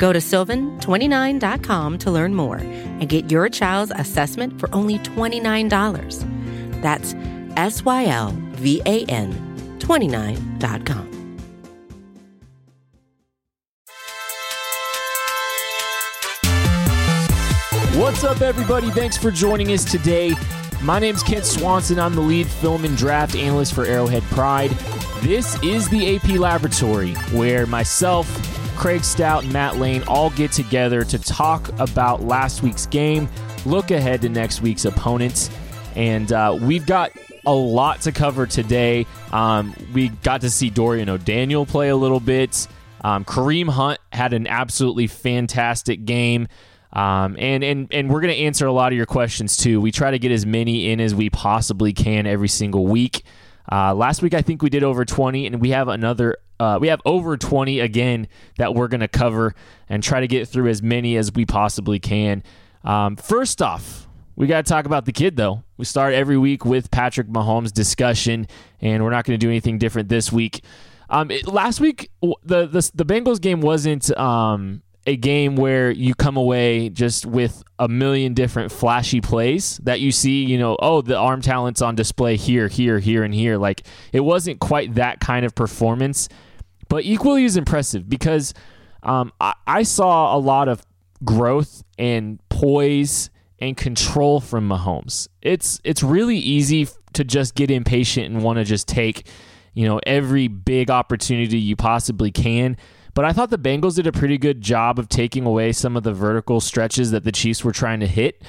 Go to sylvan29.com to learn more and get your child's assessment for only $29. That's S Y L V A N 29.com. What's up, everybody? Thanks for joining us today. My name's Kent Swanson. I'm the lead film and draft analyst for Arrowhead Pride. This is the AP Laboratory, where myself, Craig Stout, and Matt Lane all get together to talk about last week's game, look ahead to next week's opponents, and uh, we've got a lot to cover today. Um, we got to see Dorian O'Daniel play a little bit. Um, Kareem Hunt had an absolutely fantastic game. Um, and and and we're going to answer a lot of your questions too. We try to get as many in as we possibly can every single week. Uh, last week I think we did over 20, and we have another. Uh, we have over 20 again that we're going to cover and try to get through as many as we possibly can. Um, first off, we got to talk about the kid though. We start every week with Patrick Mahomes discussion, and we're not going to do anything different this week. Um, it, last week the, the the Bengals game wasn't um a game where you come away just with a million different flashy plays that you see, you know, oh, the arm talent's on display here, here, here, and here. Like it wasn't quite that kind of performance, but equally as impressive because um, I, I saw a lot of growth and poise and control from Mahomes. It's it's really easy to just get impatient and want to just take, you know, every big opportunity you possibly can. But I thought the Bengals did a pretty good job of taking away some of the vertical stretches that the Chiefs were trying to hit.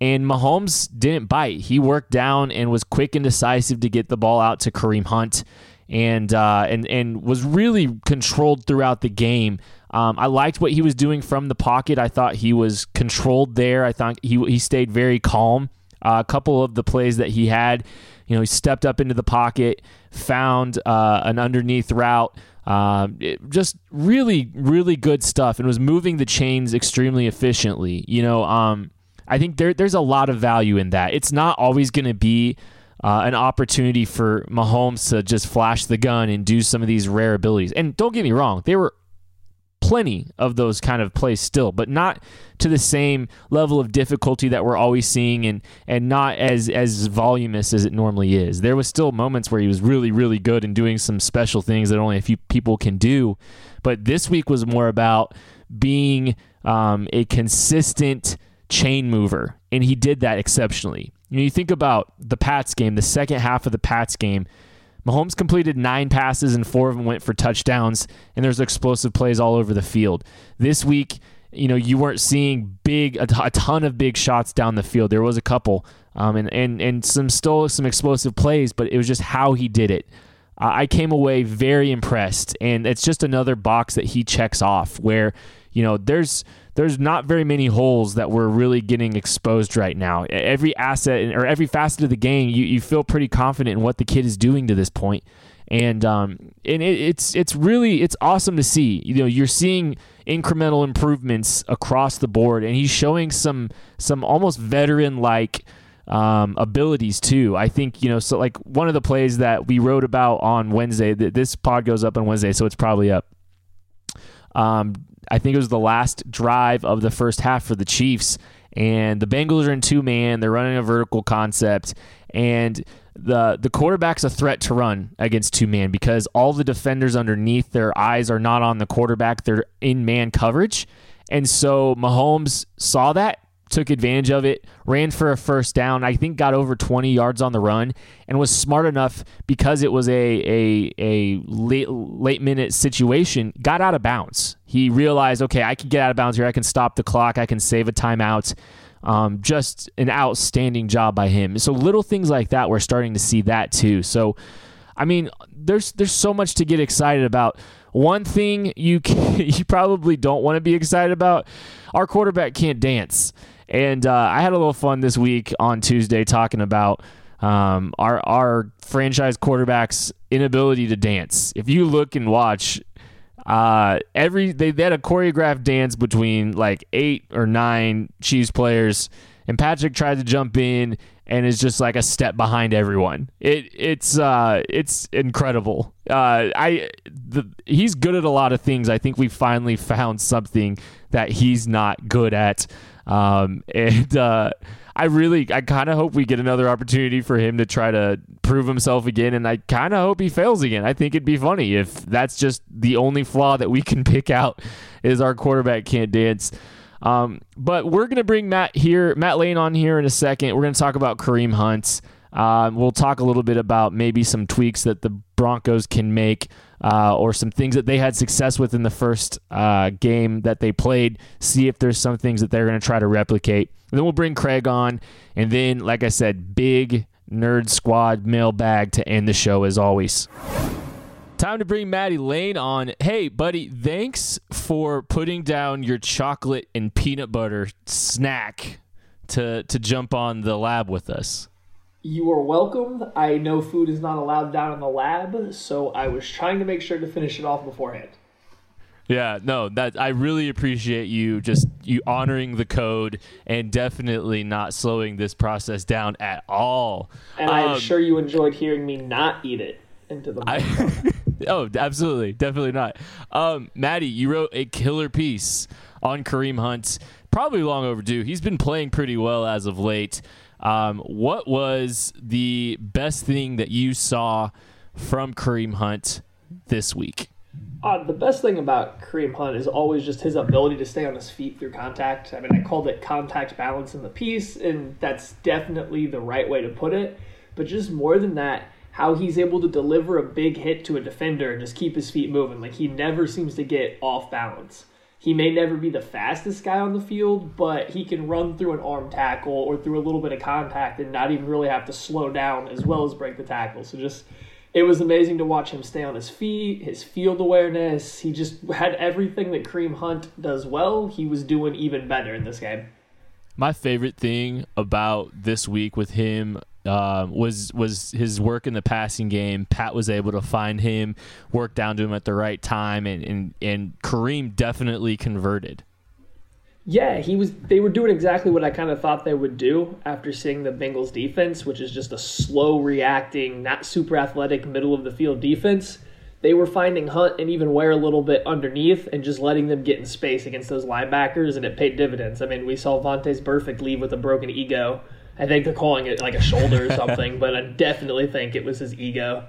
And Mahomes didn't bite. He worked down and was quick and decisive to get the ball out to Kareem Hunt, and uh, and and was really controlled throughout the game. Um, I liked what he was doing from the pocket. I thought he was controlled there. I thought he he stayed very calm. Uh, a couple of the plays that he had, you know, he stepped up into the pocket, found uh, an underneath route. Uh, it, just really, really good stuff, and was moving the chains extremely efficiently. You know, um, I think there, there's a lot of value in that. It's not always going to be uh, an opportunity for Mahomes to just flash the gun and do some of these rare abilities. And don't get me wrong, there were plenty of those kind of plays still, but not to the same level of difficulty that we're always seeing and and not as as voluminous as it normally is. There was still moments where he was really really good and doing some special things that only a few people can do, but this week was more about being um, a consistent chain mover, and he did that exceptionally. You, know, you think about the Pats game, the second half of the Pats game. Mahomes completed nine passes and four of them went for touchdowns, and there's explosive plays all over the field. This week, you know, you weren't seeing big a, ton of big shots down the field. There was a couple, um, and and and some still some explosive plays, but it was just how he did it. I came away very impressed, and it's just another box that he checks off. Where you know, there's there's not very many holes that we're really getting exposed right now. Every asset or every facet of the game, you, you feel pretty confident in what the kid is doing to this point. And um, and it, it's it's really it's awesome to see. You know, you're seeing incremental improvements across the board, and he's showing some some almost veteran like um, abilities too. I think you know, so like one of the plays that we wrote about on Wednesday. This pod goes up on Wednesday, so it's probably up. Um, I think it was the last drive of the first half for the Chiefs. And the Bengals are in two man. They're running a vertical concept. And the the quarterback's a threat to run against two man because all the defenders underneath their eyes are not on the quarterback. They're in man coverage. And so Mahomes saw that took advantage of it, ran for a first down. I think got over 20 yards on the run, and was smart enough because it was a a a late late minute situation. Got out of bounds. He realized, okay, I can get out of bounds here. I can stop the clock. I can save a timeout. Um, just an outstanding job by him. So little things like that, we're starting to see that too. So, I mean, there's there's so much to get excited about. One thing you can, you probably don't want to be excited about: our quarterback can't dance. And uh, I had a little fun this week on Tuesday talking about um, our our franchise quarterback's inability to dance. If you look and watch, uh, every they, they had a choreographed dance between like eight or nine Chiefs players, and Patrick tried to jump in and is just like a step behind everyone. It it's uh it's incredible. Uh, I the, he's good at a lot of things. I think we finally found something that he's not good at. Um, and uh, I really, I kind of hope we get another opportunity for him to try to prove himself again, and I kind of hope he fails again. I think it'd be funny if that's just the only flaw that we can pick out is our quarterback can't dance. Um, but we're gonna bring Matt here, Matt Lane on here in a second. We're gonna talk about Kareem Hunt. Um, we'll talk a little bit about maybe some tweaks that the Broncos can make uh, or some things that they had success with in the first uh, game that they played. See if there's some things that they're going to try to replicate. And then we'll bring Craig on. And then, like I said, big nerd squad mailbag to end the show as always. Time to bring Maddie Lane on. Hey, buddy, thanks for putting down your chocolate and peanut butter snack to to jump on the lab with us. You are welcome. I know food is not allowed down in the lab, so I was trying to make sure to finish it off beforehand. Yeah, no, that I really appreciate you just you honoring the code and definitely not slowing this process down at all. And I'm um, sure you enjoyed hearing me not eat it into the I, Oh, absolutely. Definitely not. Um, Maddie, you wrote a killer piece on Kareem Hunt. Probably long overdue. He's been playing pretty well as of late. Um, what was the best thing that you saw from Kareem Hunt this week? Uh, the best thing about Kareem Hunt is always just his ability to stay on his feet through contact. I mean, I called it contact balance in the piece, and that's definitely the right way to put it. But just more than that, how he's able to deliver a big hit to a defender and just keep his feet moving. Like he never seems to get off balance. He may never be the fastest guy on the field, but he can run through an arm tackle or through a little bit of contact and not even really have to slow down as well as break the tackle. So just it was amazing to watch him stay on his feet, his field awareness. He just had everything that Kareem Hunt does well. He was doing even better in this game. My favorite thing about this week with him um, was was his work in the passing game. Pat was able to find him, work down to him at the right time, and and, and Kareem definitely converted. Yeah, he was. They were doing exactly what I kind of thought they would do after seeing the Bengals defense, which is just a slow reacting, not super athletic, middle of the field defense. They were finding Hunt and even Ware a little bit underneath and just letting them get in space against those linebackers, and it paid dividends. I mean, we saw Vontaze Burfict leave with a broken ego I think they're calling it like a shoulder or something, but I definitely think it was his ego.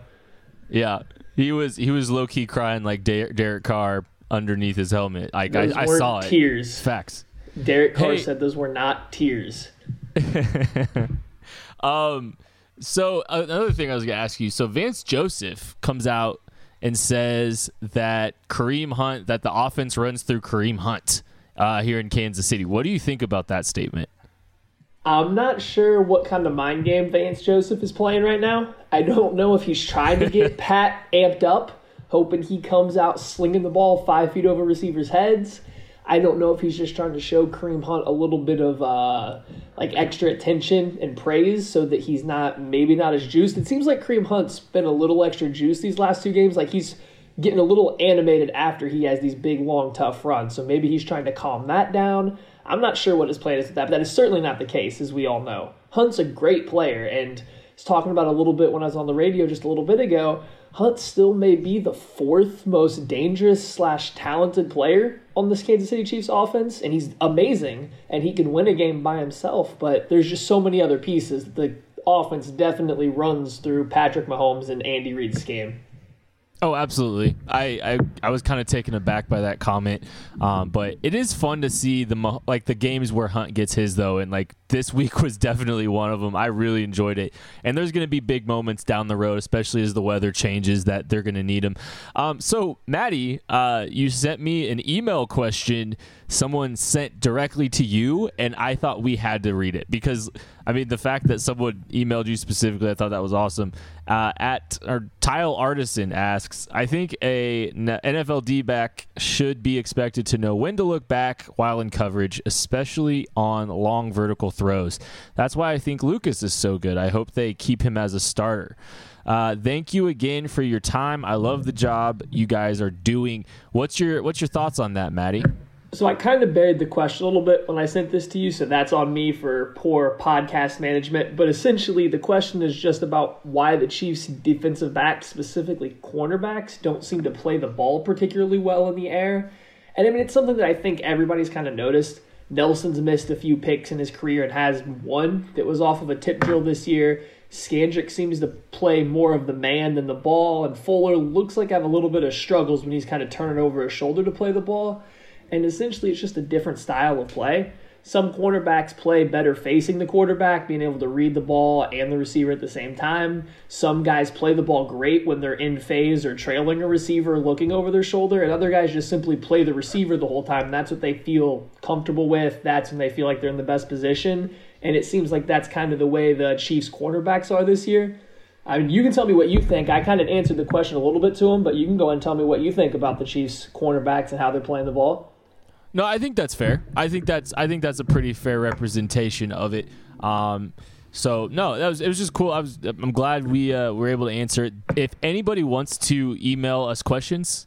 Yeah, he was he was low key crying like Derek Carr underneath his helmet. Like I, I saw it. Tears. Facts. Derek Carr hey. said those were not tears. um. So another thing I was gonna ask you. So Vance Joseph comes out and says that Kareem Hunt that the offense runs through Kareem Hunt uh, here in Kansas City. What do you think about that statement? I'm not sure what kind of mind game Vance Joseph is playing right now. I don't know if he's trying to get Pat amped up, hoping he comes out slinging the ball five feet over receivers' heads. I don't know if he's just trying to show Kareem Hunt a little bit of uh, like extra attention and praise so that he's not maybe not as juiced. It seems like Kareem Hunt's been a little extra juiced these last two games. Like he's getting a little animated after he has these big, long, tough runs. So maybe he's trying to calm that down. I'm not sure what his plan is with that, but that is certainly not the case, as we all know. Hunt's a great player, and was talking about a little bit when I was on the radio just a little bit ago. Hunt still may be the fourth most dangerous slash talented player on this Kansas City Chiefs offense, and he's amazing, and he can win a game by himself. But there's just so many other pieces. The offense definitely runs through Patrick Mahomes and Andy Reid's scheme. Oh, absolutely. I, I, I was kind of taken aback by that comment, um, but it is fun to see the like the games where Hunt gets his though, and like this week was definitely one of them. I really enjoyed it, and there's going to be big moments down the road, especially as the weather changes that they're going to need him. Um, so Maddie, uh, you sent me an email question someone sent directly to you, and I thought we had to read it because I mean the fact that someone emailed you specifically, I thought that was awesome. Uh, at or Tile Artisan asks I think a NFL D back should be expected to know when to look back while in coverage, especially on long vertical throws. That's why I think Lucas is so good. I hope they keep him as a starter. Uh, thank you again for your time. I love the job you guys are doing. What's your What's your thoughts on that, Maddie? So I kind of buried the question a little bit when I sent this to you, so that's on me for poor podcast management. But essentially, the question is just about why the Chiefs' defensive backs, specifically cornerbacks, don't seem to play the ball particularly well in the air. And I mean, it's something that I think everybody's kind of noticed. Nelson's missed a few picks in his career and has one that was off of a tip drill this year. Scandrick seems to play more of the man than the ball, and Fuller looks like have a little bit of struggles when he's kind of turning over his shoulder to play the ball and essentially it's just a different style of play. Some cornerbacks play better facing the quarterback, being able to read the ball and the receiver at the same time. Some guys play the ball great when they're in phase or trailing a receiver looking over their shoulder, and other guys just simply play the receiver the whole time. That's what they feel comfortable with. That's when they feel like they're in the best position. And it seems like that's kind of the way the Chiefs cornerbacks are this year. I mean, you can tell me what you think. I kind of answered the question a little bit to him, but you can go and tell me what you think about the Chiefs cornerbacks and how they're playing the ball. No, I think that's fair. I think that's I think that's a pretty fair representation of it. Um, so no, that was it was just cool. I was I'm glad we uh, were able to answer it. If anybody wants to email us questions,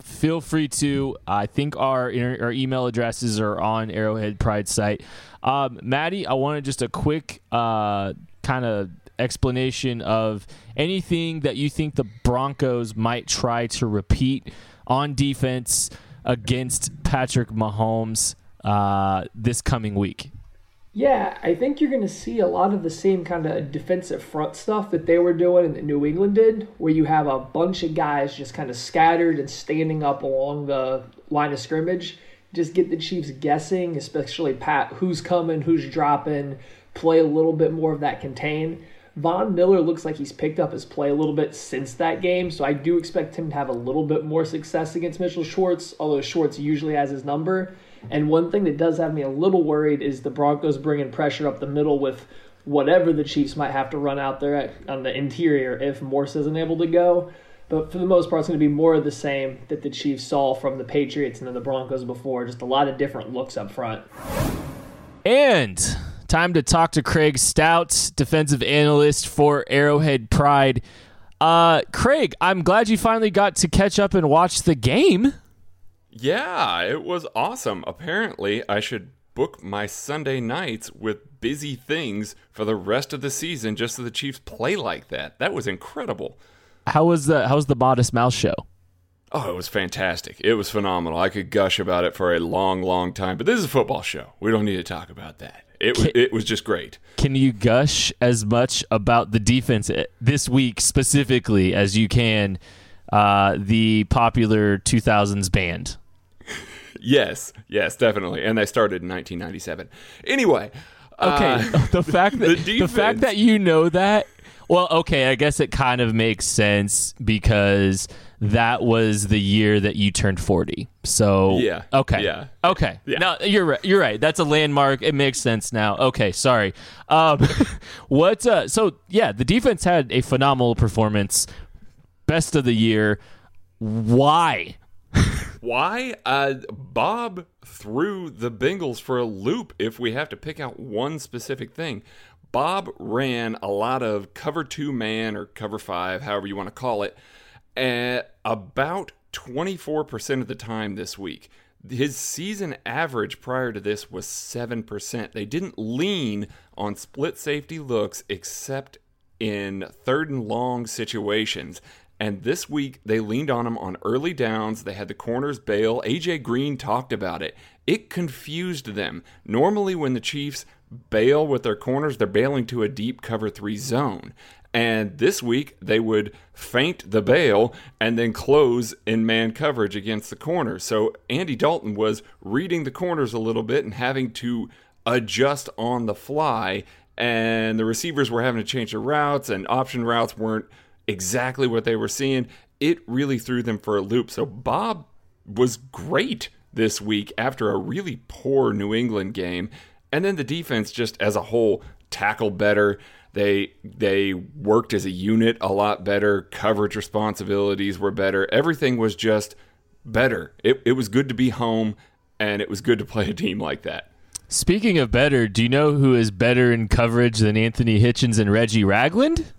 feel free to. I think our our email addresses are on Arrowhead Pride site. Um, Maddie, I wanted just a quick uh, kind of explanation of anything that you think the Broncos might try to repeat on defense against Patrick Mahomes uh, this coming week? Yeah, I think you're going to see a lot of the same kind of defensive front stuff that they were doing and that New England did, where you have a bunch of guys just kind of scattered and standing up along the line of scrimmage. Just get the Chiefs guessing, especially Pat, who's coming, who's dropping, play a little bit more of that contain. Von Miller looks like he's picked up his play a little bit since that game, so I do expect him to have a little bit more success against Mitchell Schwartz, although Schwartz usually has his number. And one thing that does have me a little worried is the Broncos bringing pressure up the middle with whatever the Chiefs might have to run out there at, on the interior if Morse isn't able to go. But for the most part, it's going to be more of the same that the Chiefs saw from the Patriots and then the Broncos before. Just a lot of different looks up front. And Time to talk to Craig Stout, defensive analyst for Arrowhead Pride. Uh, Craig, I'm glad you finally got to catch up and watch the game. Yeah, it was awesome. Apparently, I should book my Sunday nights with busy things for the rest of the season just so the Chiefs play like that. That was incredible. How was the How was the Modest Mouse show? Oh, it was fantastic. It was phenomenal. I could gush about it for a long, long time, but this is a football show. We don't need to talk about that. It was, it was just great. Can you gush as much about the defense this week specifically as you can uh, the popular 2000s band? yes, yes, definitely. And they started in 1997. Anyway, okay, uh, the fact that the, the fact that you know that well, okay, I guess it kind of makes sense because that was the year that you turned 40. So Yeah. Okay. Yeah. Okay. Yeah. No, you're right. You're right. That's a landmark. It makes sense now. Okay, sorry. Um what uh so yeah, the defense had a phenomenal performance. Best of the year. Why? Why? Uh, Bob threw the Bengals for a loop if we have to pick out one specific thing. Bob ran a lot of cover two man or cover five, however you want to call it, about 24% of the time this week. His season average prior to this was 7%. They didn't lean on split safety looks except in third and long situations. And this week, they leaned on him on early downs. They had the corners bail. AJ Green talked about it. It confused them. Normally, when the Chiefs bail with their corners, they're bailing to a deep cover three zone. And this week, they would feint the bail and then close in man coverage against the corner. So Andy Dalton was reading the corners a little bit and having to adjust on the fly. And the receivers were having to change their routes, and option routes weren't exactly what they were seeing. It really threw them for a loop. So Bob was great this week after a really poor New England game And then the defense, just as a whole, tackled better. They they worked as a unit a lot better. Coverage responsibilities were better. Everything was just better. It it was good to be home, and it was good to play a team like that. Speaking of better, do you know who is better in coverage than Anthony Hitchens and Reggie Ragland?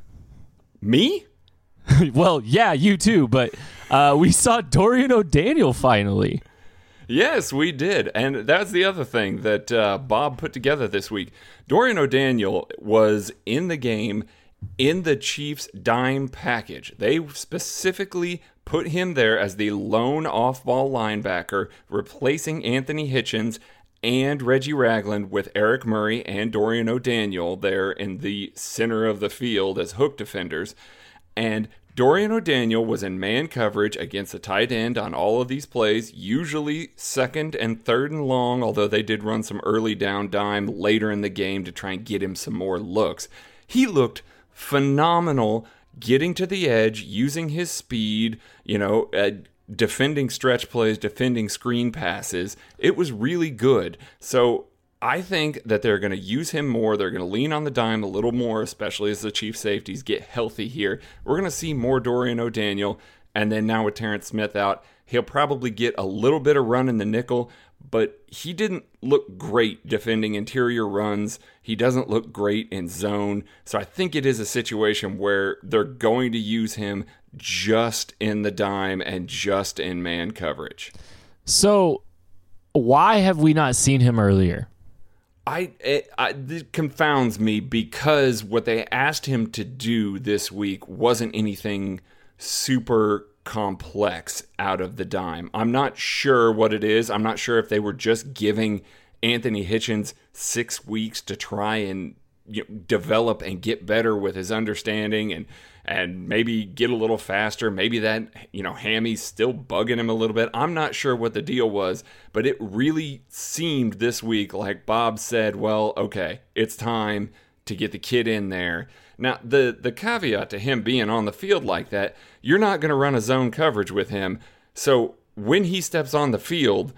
Me? well, yeah, you too, but uh, we saw Dorian O'Daniel finally. Yes, we did. And that's the other thing that uh, Bob put together this week. Dorian O'Daniel was in the game in the Chiefs' dime package. They specifically put him there as the lone off ball linebacker, replacing Anthony Hitchens and Reggie Ragland with Eric Murray and Dorian O'Daniel there in the center of the field as hook defenders. And Dorian O'Daniel was in man coverage against the tight end on all of these plays, usually second and third and long, although they did run some early down dime later in the game to try and get him some more looks. He looked phenomenal getting to the edge, using his speed, you know, uh, defending stretch plays, defending screen passes. It was really good. So I think that they're going to use him more. They're going to lean on the dime a little more, especially as the chief safeties get healthy here. We're going to see more Dorian O'Daniel. And then now with Terrence Smith out, he'll probably get a little bit of run in the nickel, but he didn't look great defending interior runs. He doesn't look great in zone. So I think it is a situation where they're going to use him just in the dime and just in man coverage. So why have we not seen him earlier? I it, I, it confounds me because what they asked him to do this week wasn't anything super complex out of the dime. I'm not sure what it is. I'm not sure if they were just giving Anthony Hitchens six weeks to try and you know, develop and get better with his understanding and and maybe get a little faster. Maybe that, you know, Hammy's still bugging him a little bit. I'm not sure what the deal was, but it really seemed this week like Bob said, well, okay, it's time to get the kid in there. Now, the, the caveat to him being on the field like that, you're not going to run a zone coverage with him. So when he steps on the field,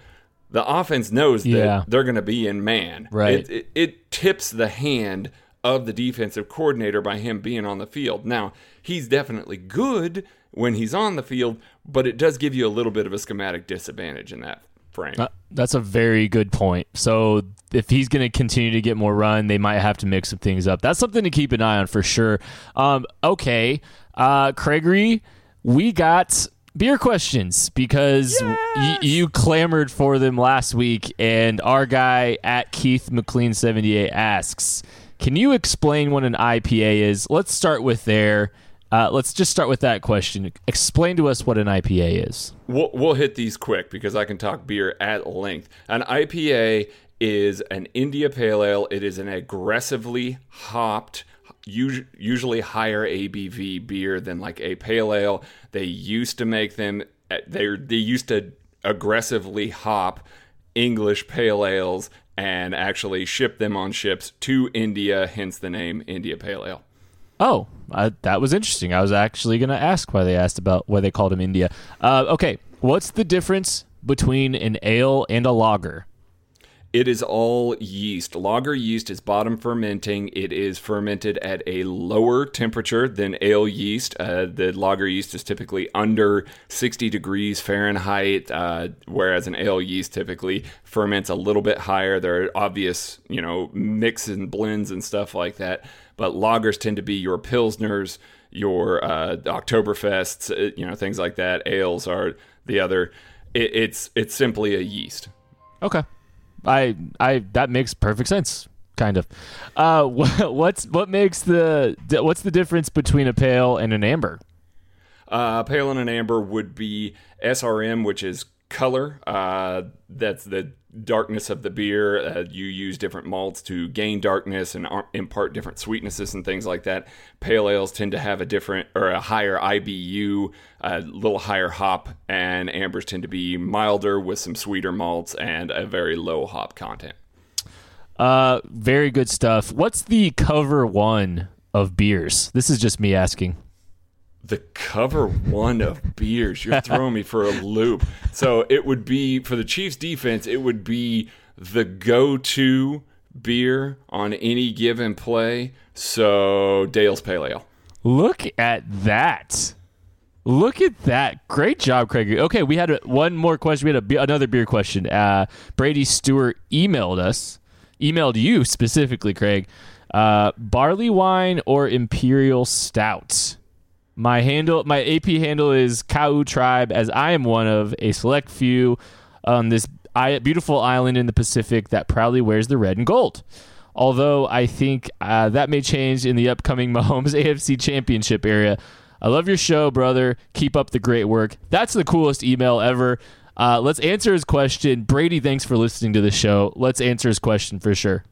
the offense knows that Yeah. they're going to be in man. Right. It, it, it tips the hand of the defensive coordinator by him being on the field. Now, he's definitely good when he's on the field, but it does give you a little bit of a schematic disadvantage in that frame. Uh, That's a very good point. So if he's going to continue to get more run, they might have to mix some things up. That's something to keep an eye on for sure. Um, okay, uh, Craigery, we got beer questions because y- you clamored for them last week, and our guy at Keith McLean seventy eight asks, "Can you explain what an IPA is?" Let's start with there. Uh, let's just start with that question. Explain to us what an IPA is. We'll, we'll hit these quick because I can talk beer at length. An IPA is an India Pale Ale. It is an aggressively hopped, usually higher ABV beer than like a pale ale. They used to make them. They they used to aggressively hop English pale ales and actually ship them on ships to India. Hence the name India Pale Ale. Oh, uh, that was interesting. I was actually going to ask why they asked about why they called him India. Uh, okay, what's the difference between an ale and a lager? It is all yeast. Lager yeast is bottom fermenting. It is fermented at a lower temperature than ale yeast. Uh, the lager yeast is typically under 60 degrees Fahrenheit, uh, whereas an ale yeast typically ferments a little bit higher. There are obvious, you know, mix and blends and stuff like that. But lagers tend to be your pilsners, your uh, Oktoberfests, uh, you know, things like that. Ales are the other. It, it's it's simply a yeast. Okay, I I that makes perfect sense. Kind of. Uh, wh- what's what makes the what's the difference between a pale and an amber? Uh, pale and an amber would be SRM, which is color. Uh, that's the darkness of the beer. Uh, you use different malts to gain darkness and ar- impart different sweetnesses and things like that. Pale ales tend to have a different or a higher IBU, a little higher hop, and ambers tend to be milder with some sweeter malts and a very low hop content. Uh, very good stuff. What's the cover one of beers? This is just me asking. The cover one of beers. You're throwing me for a loop. So it would be for the Chiefs defense, it would be the go to beer on any given play. So Dale's Pale Ale. Look at that. Look at that. Great job, Craig. Okay, we had a, one more question. We had a, another beer question. Uh, Brady Stewart emailed us, emailed you specifically, Craig. Uh, barley wine or imperial stout? My handle, my AP handle is Kau Tribe, as I am one of a select few on this beautiful island in the Pacific that proudly wears the red and gold. Although I think uh, that may change in the upcoming Mahomes AFC Championship area. I love your show, brother. Keep up the great work. That's the coolest email ever. Uh, let's answer his question. Brady, thanks for listening to the show. Let's answer his question for sure.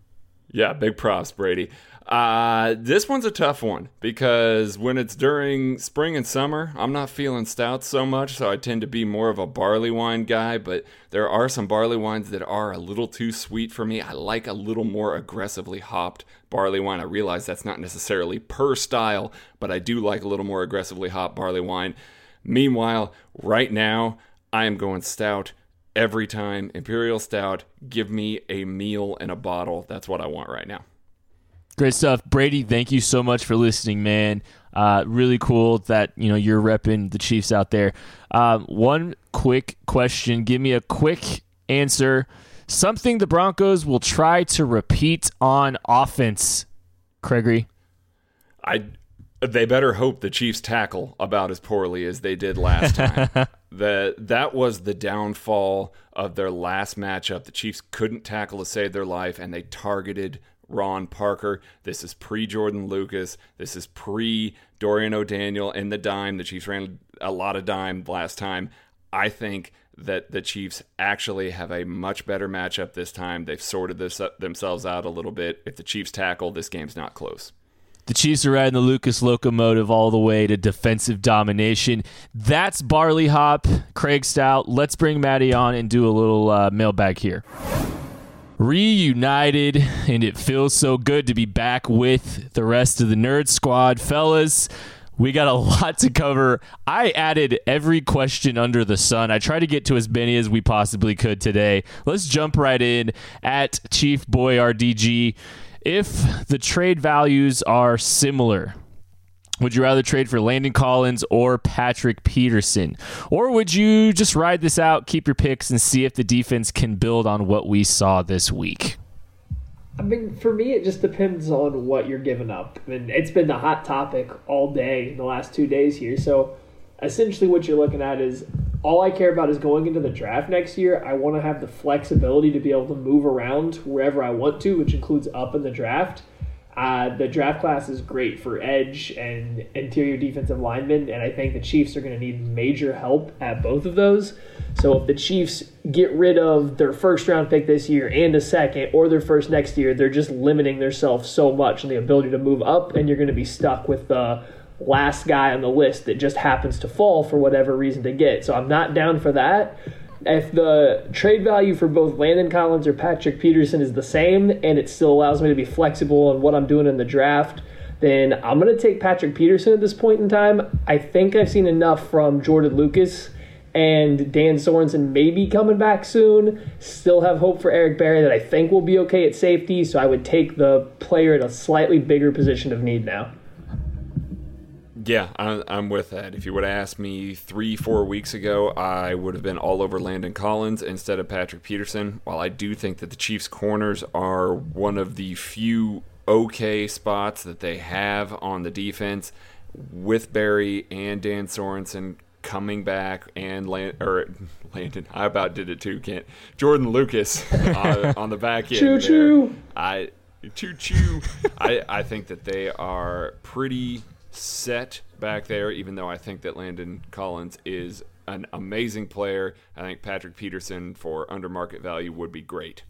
Yeah, big props, Brady. Uh, this one's a tough one because when it's during spring and summer, I'm not feeling stouts so much, so I tend to be more of a barley wine guy. But there are some barley wines that are a little too sweet for me. I like a little more aggressively hopped barley wine. I realize that's not necessarily per style, but I do like a little more aggressively hopped barley wine. Meanwhile, right now, I am going stout every time. Imperial Stout, give me a meal and a bottle. That's what I want right now. Great stuff, Brady. Thank you so much for listening, man. Uh, really cool that you know you're repping the Chiefs out there. Um, one quick question. Give me a quick answer. Something the Broncos will try to repeat on offense. Gregory. I. They better hope the Chiefs tackle about as poorly as they did last time. that that was the downfall of their last matchup. The Chiefs couldn't tackle to save their life, and they targeted Ron Parker. This is pre Jordan Lucas. This is pre Dorian O'Daniel in the dime. The Chiefs ran a lot of dime last time. I think that the Chiefs actually have a much better matchup this time. They've sorted this themselves out a little bit. If the Chiefs tackle, this game's not close. The Chiefs are riding the Lucas locomotive all the way to defensive domination. That's Barley Hop, Craig Stout. Let's bring Maddie on and do a little uh, mailbag here reunited, and it feels so good to be back with the rest of the Nerd Squad. Fellas, we got a lot to cover. I added every question under the sun. I tried to get to as many as we possibly could today. Let's jump right in at Chief Boy RDG. If the trade values are similar, would you rather trade for Landon Collins or Patrick Peterson? Or would you just ride this out, keep your picks, and see if the defense can build on what we saw this week? I mean, for me, it just depends on what you're giving up. I mean, it's been the hot topic all day in the last two days here. So, essentially, what you're looking at is all I care about is going into the draft next year. I want to have the flexibility to be able to move around wherever I want to, which includes up in the draft. Uh, the draft class is great for edge and interior defensive linemen, and I think the Chiefs are going to need major help at both of those. So if the Chiefs get rid of their first round pick this year and a second, or their first next year, they're just limiting themselves so much in the ability to move up, and you're going to be stuck with the last guy on the list that just happens to fall for whatever reason to get. So I'm not down for that if the trade value for both Landon Collins or Patrick Peterson is the same and it still allows me to be flexible on what I'm doing in the draft, then I'm going to take Patrick Peterson at this point in time. I think I've seen enough from Jordan Lucas and Dan Sorensen maybe coming back soon. Still have hope for Eric Berry that I think will be okay at safety, so I would take the player at a slightly bigger position of need now. Yeah, I'm with that. If you would have asked me three, four weeks ago, I would have been all over Landon Collins instead of Patrick Peterson. While I do think that the Chiefs' corners are one of the few okay spots that they have on the defense, with Berry and Dan Sorensen coming back and Land or Landon, I about did it too. Can't Jordan Lucas uh, on the back end. Choo choo. I choo choo. I I think that they are pretty set back there, even though I think that Landon Collins is an amazing player. I think Patrick Peterson for under market value would be great.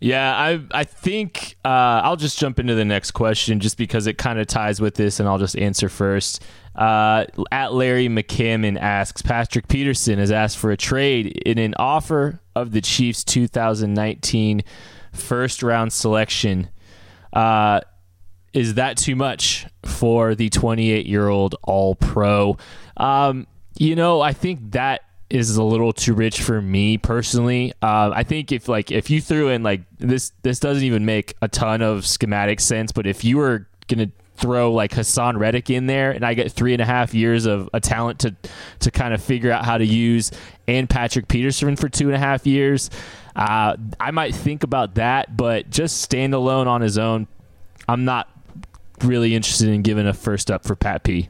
Yeah, I I think uh, I'll just jump into the next question just because it kind of ties with this, and I'll just answer first. Uh, at Larry McCammon asks Patrick Peterson has asked for a trade in an offer of the Chiefs 2019 first round selection. Uh, is that too much for the 28 year old All Pro? Um, you know, I think that is a little too rich for me personally. Uh, I think if like if you threw in like this, this doesn't even make a ton of schematic sense. But if you were gonna throw like Haason Reddick in there, and I get three and a half years of a talent to to kind of figure out how to use, and Patrick Peterson for two and a half years. Uh, I might think about that, but just stand alone on his own, I'm not really interested in giving a first up for Pat P.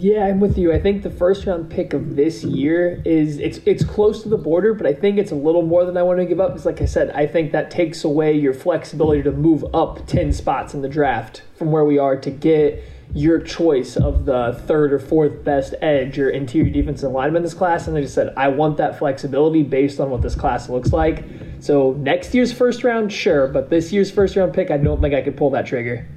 Yeah, I'm with you. I think the first round pick of this year is it's it's close to the border, but I think it's a little more than I want to give up because like I said, I think that takes away your flexibility to move up 10 spots in the draft from where we are to get your choice of the third or fourth best edge or interior defensive lineman in this class. And I just said, I want that flexibility based on what this class looks like. So next year's first round, sure, but this year's first round pick, I don't think I could pull that trigger.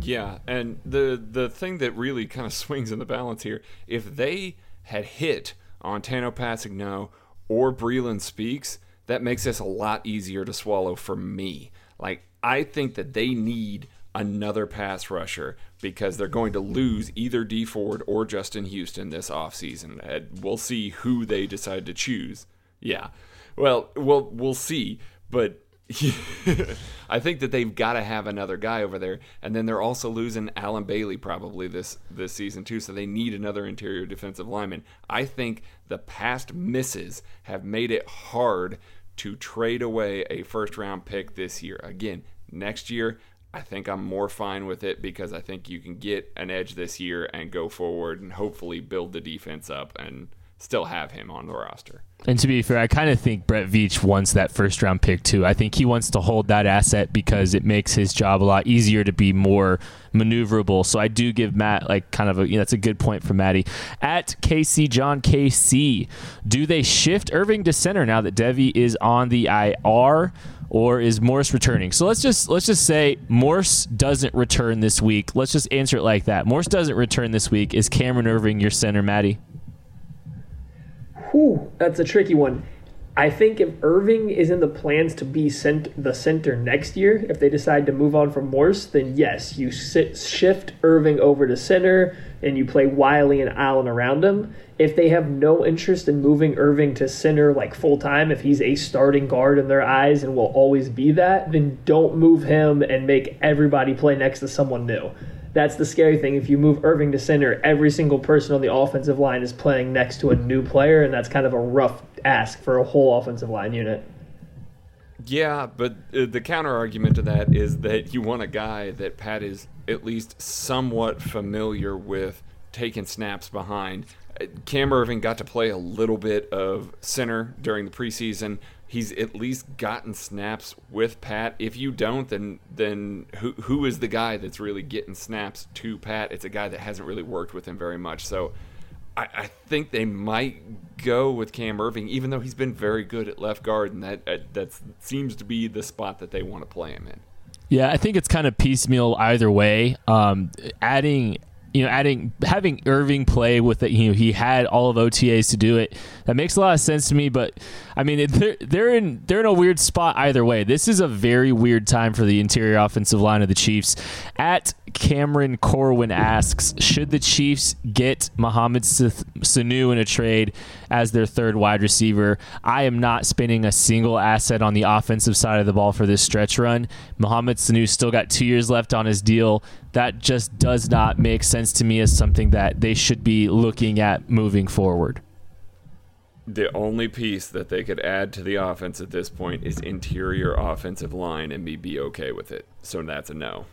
Yeah, and the the thing that really kind of swings in the balance here, if they had hit on Tanoh Kpassagnon or Breeland Speaks, that makes this a lot easier to swallow for me. Like I think that they need another pass rusher because they're going to lose either D Ford or Justin Houston this offseason. We'll see who they decide to choose. Yeah. Well, we'll we'll see, but I think that they've got to have another guy over there, and then they're also losing Allen Bailey probably this this season too. So they need another interior defensive lineman. I think the past misses have made it hard to trade away a first round pick this year. Again, next year I think I'm more fine with it because I think you can get an edge this year and go forward and hopefully build the defense up and still have him on the roster. And to be fair, I kind of think Brett Veach wants that first round pick too. I think he wants to hold that asset because it makes his job a lot easier to be more maneuverable. So I do give Matt like kind of a you know, that's a good point for Maddie. At KC John KC, do they shift Irving to center now that Devi is on the IR? Or is Morse returning? So let's just let's just say Morse doesn't return this week. Let's just answer it like that. Morse doesn't return this week. Is Cameron Irving your center, Maddie? Whew, that's a tricky one. I think if Irving is in the plans to be cent- the center next year, if they decide to move on from Morse, then yes, you sit, shift Irving over to center and you play Wylie and Allen around him. If they have no interest in moving Irving to center like full time, if he's a starting guard in their eyes and will always be that, then don't move him and make everybody play next to someone new that's the scary thing. If you move Irving to center, every single person on the offensive line is playing next to a new player, and that's kind of a rough ask for a whole offensive line unit. Yeah, but uh, the counter argument to that is that you want a guy that Pat is at least somewhat familiar with taking snaps behind. Uh, Cam Irving got to play a little bit of center during the preseason he's at least gotten snaps with Pat. If you don't, then then who who is the guy that's really getting snaps to Pat? It's a guy that hasn't really worked with him very much. So I, I think they might go with Cam Irving, even though he's been very good at left guard, and that uh, that seems to be the spot that they want to play him in. Yeah, I think it's kind of piecemeal either way. Um, adding you know, adding having Irving play with it, you know, he had all of OTAs to do it. That makes a lot of sense to me. But I mean, they're they're in they're in a weird spot either way. This is a very weird time for the interior offensive line of the Chiefs. At Cameron Corwin asks, should the Chiefs get Mohamed Sanu in a trade as their third wide receiver? I am not spending a single asset on the offensive side of the ball for this stretch run. Mohamed Sanu still got two years left on his deal. That just does not make sense to me as something that they should be looking at moving forward. The only piece that they could add to the offense at this point is interior offensive line, and me be okay with it. So that's a no.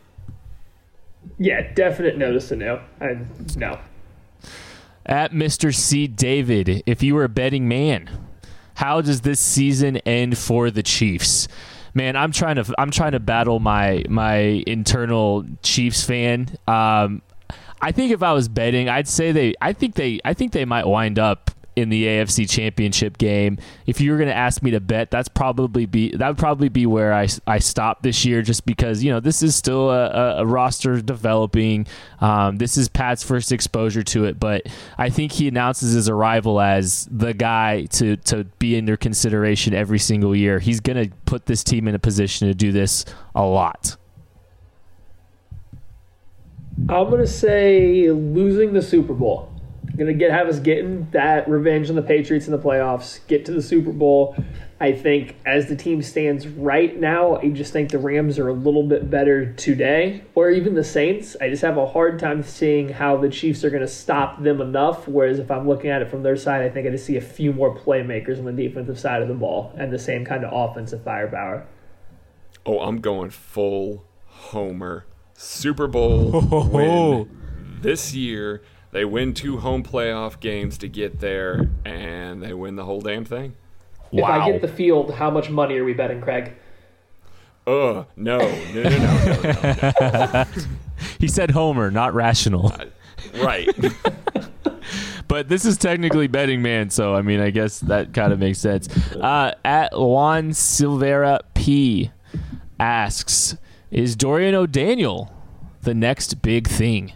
Yeah, definite notice to no. And no. At Mr. C. David, if you were a betting man, how does this season end for the Chiefs? Man, I'm trying to I'm trying to battle my my internal Chiefs fan. Um, I think if I was betting, I'd say they. I think they. I think they might wind up in the AFC Championship game. If you were going to ask me to bet, that's probably be that would probably be where I, I stop this year, just because you know this is still a, a roster developing. Um, this is Pat's first exposure to it, but I think he announces his arrival as the guy to to be under consideration every single year. He's going to put this team in a position to do this a lot. I'm going to say losing the Super Bowl. Gonna get have us getting that revenge on the Patriots in the playoffs, get to the Super Bowl. I think as the team stands right now, I just think the Rams are a little bit better today, or even the Saints. I just have a hard time seeing how the Chiefs are going to stop them enough. Whereas if I'm looking at it from their side, I think I just see a few more playmakers on the defensive side of the ball and the same kind of offensive firepower. Oh, I'm going full homer. Super Bowl oh, win this year. They win two home playoff games to get there, and they win the whole damn thing. If I get the field, how much money are we betting, Craig? Uh, no, no, no, no, no, no. he said Homer, not rational. Uh, right. but this is technically betting man, so I mean, I guess that kind of makes sense. Uh, at Juan Silvera P asks, "Is Dorian O'Daniel the next big thing?"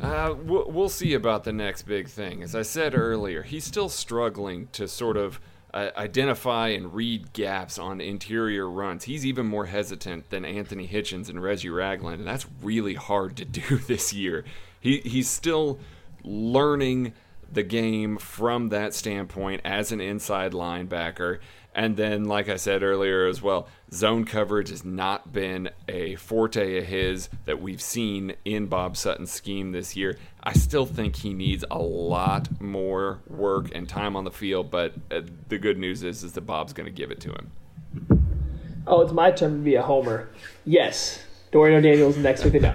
Uh, we'll see about the next big thing. As I said earlier, he's still struggling to sort of uh, identify and read gaps on interior runs. He's even more hesitant than Anthony Hitchens and Reggie Ragland, and that's really hard to do this year. He he's still learning the game from that standpoint as an inside linebacker. And then, like I said earlier as well, zone coverage has not been a forte of his that we've seen in Bob Sutton's scheme this year. I still think he needs a lot more work and time on the field, but uh, the good news is, is that Bob's going to give it to him. Oh, it's my turn to be a homer. Yes, Dorian O'Daniel's the next big thing.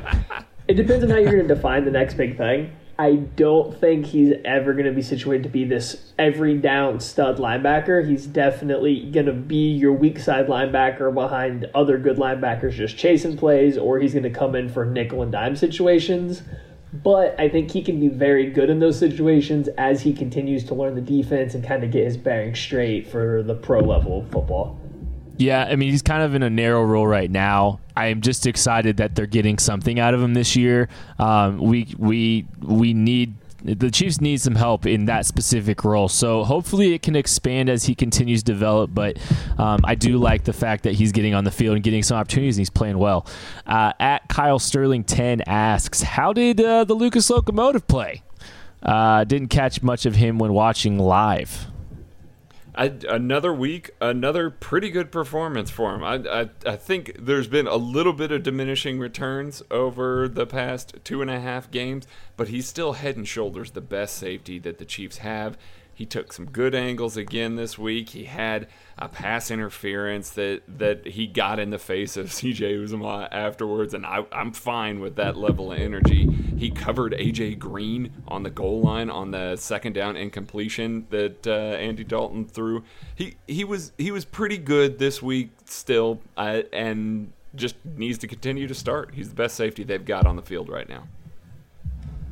it depends on how you're going to define the next big thing. I don't think he's ever going to be situated to be this every down stud linebacker. He's definitely going to be your weak side linebacker behind other good linebackers just chasing plays, or he's going to come in for nickel and dime situations. But I think he can be very good in those situations as he continues to learn the defense and kind of get his bearings straight for the pro level of football. Yeah, I mean he's kind of in a narrow role right now. I am just excited that they're getting something out of him this year. Um, we we we need the Chiefs need some help in that specific role. So hopefully it can expand as he continues to develop. But um, I do like the fact that he's getting on the field and getting some opportunities and he's playing well. Uh, at Kyle Sterling 10 asks, How did uh, the Lucas Locomotive play? Uh, didn't catch much of him when watching live. I, another week, another pretty good performance for him. I, I, I think there's been a little bit of diminishing returns over the past two and a half games, but he's still head and shoulders the best safety that the Chiefs have. He took some good angles again this week. He had a pass interference that, that he got in the face of CJ Uzomah afterwards, and I, I'm fine with that level of energy. He covered AJ Green on the goal line on the second down incompletion that uh, Andy Dalton threw. He he was he was pretty good this week still, uh, and just needs to continue to start. He's the best safety they've got on the field right now.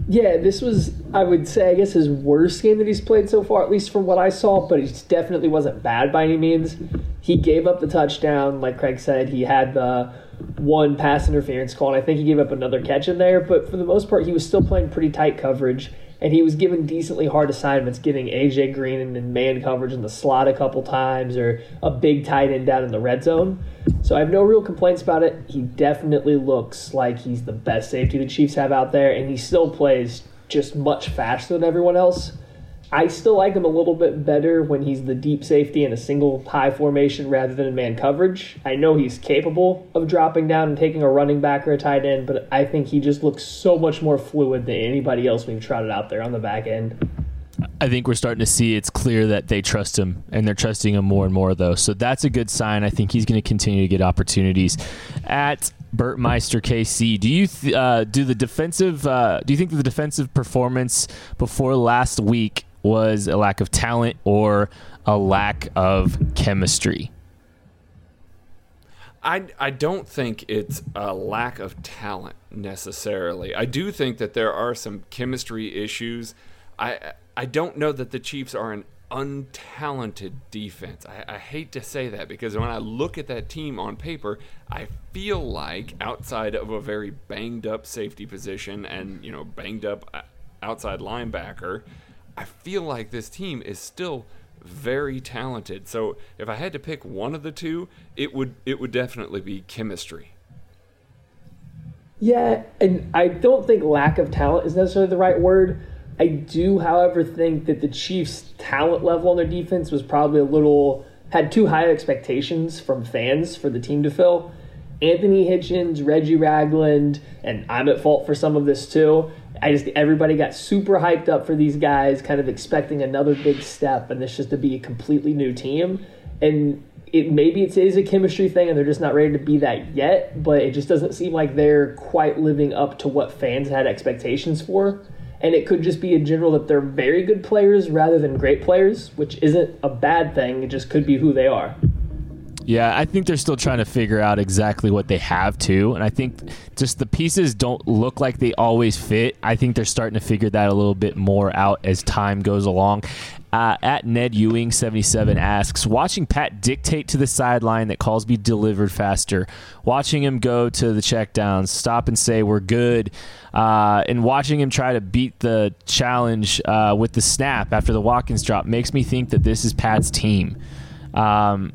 Yeah, this was, I would say, I guess his worst game that he's played so far, at least from what I saw, but it definitely wasn't bad by any means. He gave up the touchdown, like Craig said. He had the one pass interference call, and I think he gave up another catch in there, but for the most part, he was still playing pretty tight coverage and he was given decently hard assignments, getting AJ Green in man coverage in the slot a couple times, or a big tight end down in the red zone. So I have no real complaints about it. He definitely looks like he's the best safety the Chiefs have out there, and he still plays just much faster than everyone else. I still like him a little bit better when he's the deep safety in a single high formation rather than man coverage. I know he's capable of dropping down and taking a running back or a tight end, but I think he just looks so much more fluid than anybody else we've trotted out there on the back end. I think we're starting to see it's clear that they trust him and they're trusting him more and more though. So that's a good sign. I think he's going to continue to get opportunities. At Burt Meister KC, do you th- uh, do the defensive? Uh, do you think the defensive performance before last week was a lack of talent or a lack of chemistry? I, I don't think it's a lack of talent necessarily. I do think that there are some chemistry issues. I I don't know that the Chiefs are an untalented defense. I, I, hate to say that because when I look at that team on paper, I feel like outside of a very banged up safety position and you know banged up uh, outside linebacker, I feel like this team is still very talented. So if I had to pick one of the two, it would it would definitely be chemistry. Yeah, and I don't think lack of talent is necessarily the right word. I do, however, think that the Chiefs' talent level on their defense was probably a little had too high expectations from fans for the team to fill. Anthony Hitchens, Reggie Ragland, and I'm at fault for some of this too. I just everybody got super hyped up for these guys, kind of expecting another big step, and this just to be a completely new team. And it maybe it is a chemistry thing, and they're just not ready to be that yet. But it just doesn't seem like they're quite living up to what fans had expectations for. And it could just be in general that they're very good players rather than great players, which isn't a bad thing. It just could be who they are. Yeah, I think they're still trying to figure out exactly what they have to, and I think just the pieces don't look like they always fit. I think they're starting to figure that a little bit more out as time goes along. Uh, at Ned Ewing seventy seven asks, watching Pat dictate to the sideline that calls be delivered faster, watching him go to the checkdowns, stop and say we're good, uh, and watching him try to beat the challenge uh, with the snap after the Watkins drop makes me think that this is Pat's team. Um,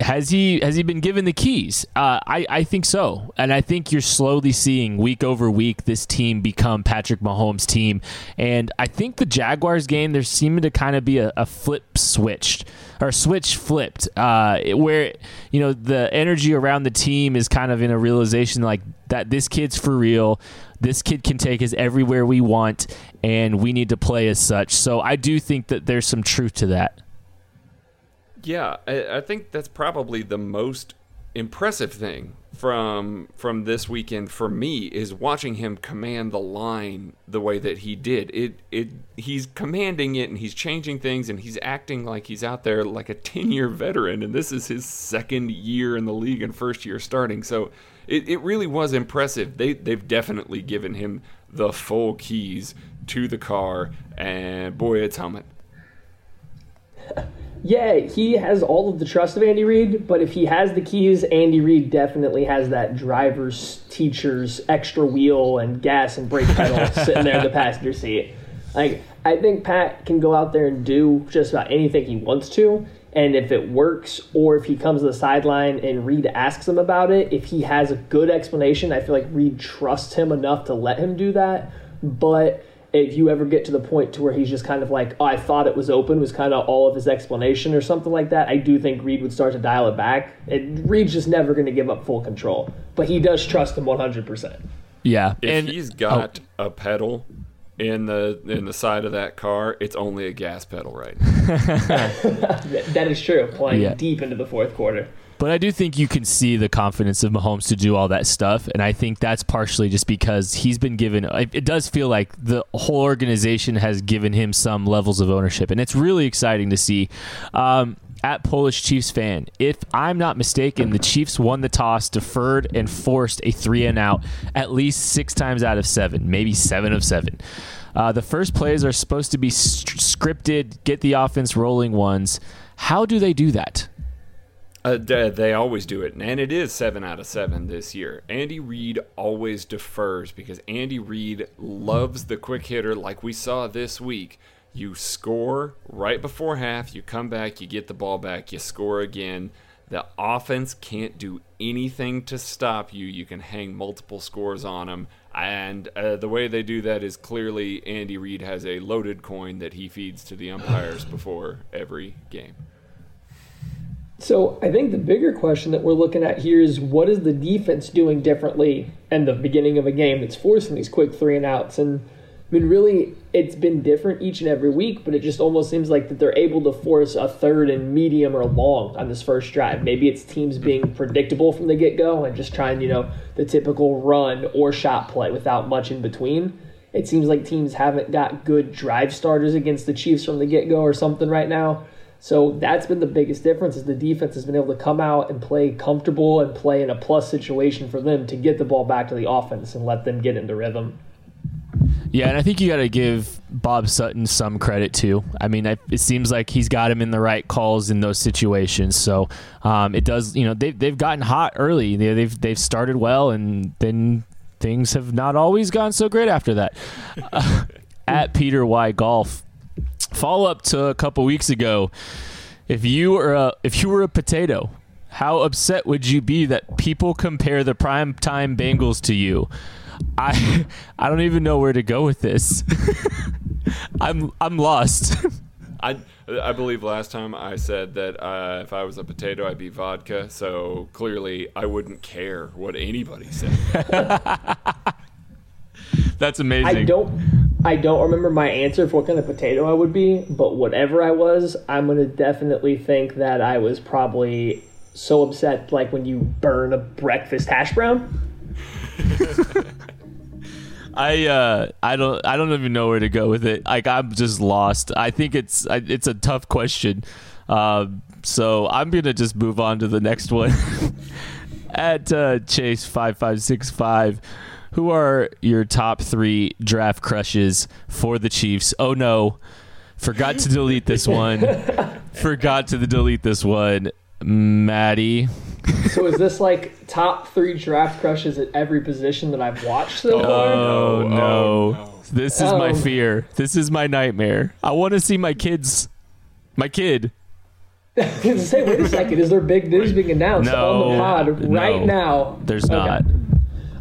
has he has he been given the keys? Uh, I I think so, and I think you're slowly seeing week over week this team become Patrick Mahomes' team, and I think the Jaguars game there seeming to kind of be a, a flip switched or switch flipped, uh, where you know the energy around the team is kind of in a realization like that this kid's for real. This kid can take us everywhere we want, and we need to play as such. So I do think that there's some truth to that. Yeah, I, I think that's probably the most impressive thing from from this weekend for me is watching him command the line the way that he did. It it he's commanding it and he's changing things and he's acting like he's out there like a 10-year veteran and this is his second year in the league and first year starting. So it, it really was impressive. They they've definitely given him the full keys to the car and boy it's helmet. Yeah, he has all of the trust of Andy Reid, but if he has the keys, Andy Reid definitely has that driver's teacher's extra wheel and gas and brake pedal sitting there in the passenger seat. Like, I think Pat can go out there and do just about anything he wants to. And if it works, or if he comes to the sideline and Reid asks him about it, if he has a good explanation, I feel like Reid trusts him enough to let him do that. But if you ever get to the point to where he's just kind of like, oh, I thought it was open, was kind of all of his explanation or something like that, I do think Reid would start to dial it back. And Reid's just never going to give up full control, but he does trust him 100%. Yeah, if and, he's got oh. a pedal in the in the side of that car, it's only a gas pedal right that is true. Playing yeah. deep into the fourth quarter. But I do think you can see the confidence of Mahomes to do all that stuff, and I think that's partially just because he's been given. It does feel like the whole organization has given him some levels of ownership, and it's really exciting to see. Um, at Polish Chiefs fan, if I'm not mistaken, the Chiefs won the toss, deferred, and forced a three and out at least six times out of seven, maybe seven of seven. Uh, the first plays are supposed to be st- scripted, get the offense rolling ones. How do they do that? Uh, they always do it, and it is seven out of seven this year. Andy Reid always defers because Andy Reid loves the quick hitter, like we saw this week. You score right before half, you come back, you get the ball back, you score again. The offense can't do anything to stop you. You can hang multiple scores on them, and uh, the way they do that is clearly Andy Reid has a loaded coin that he feeds to the umpires before every game. So I think the bigger question that we're looking at here is what is the defense doing differently in the beginning of a game that's forcing these quick three and outs? And I mean, really, it's been different each and every week, but it just almost seems like that they're able to force a third and medium or long on this first drive. Maybe it's teams being predictable from the get go and just trying, you know, the typical run or shot play without much in between. It seems like teams haven't got good drive starters against the Chiefs from the get go or something right now. So that's been the biggest difference is the defense has been able to come out and play comfortable and play in a plus situation for them to get the ball back to the offense and let them get into rhythm. Yeah, and I think you got to give Bob Sutton some credit too. I mean, it seems like he's got him in the right calls in those situations. So um, it does, you know, they've they've gotten hot early. They, they've they've started well, and then things have not always gone so great after that. Uh, at Peter Y Golf, Follow up to a couple weeks ago. If you were a, if you were a potato, how upset would you be that people compare the prime time Bengals to you? I I don't even know where to go with this. I'm I'm lost. I I believe last time I said that uh, if I was a potato, I'd be vodka. So clearly, I wouldn't care what anybody said. That's amazing. I don't. I don't remember my answer for what kind of potato I would be, but whatever I was, I'm gonna definitely think that I was probably so upset, like when you burn a breakfast hash brown. I uh I don't I don't even know where to go with it. Like I'm just lost. I think it's it's a tough question. Uh, so I'm gonna just move on to the next one. At uh, Chase five five six five, who are your top three draft crushes for the Chiefs? Oh no, forgot to delete this one. forgot to delete this one. Maddie. So is this like top three draft crushes at every position that I've watched so far? Oh, no, no. oh, no. This is my Oh. fear. This is my nightmare. I want to see my kids. My kid. Say, wait a second. Is there big news being announced No, on the pod right no. now? There's Okay. not.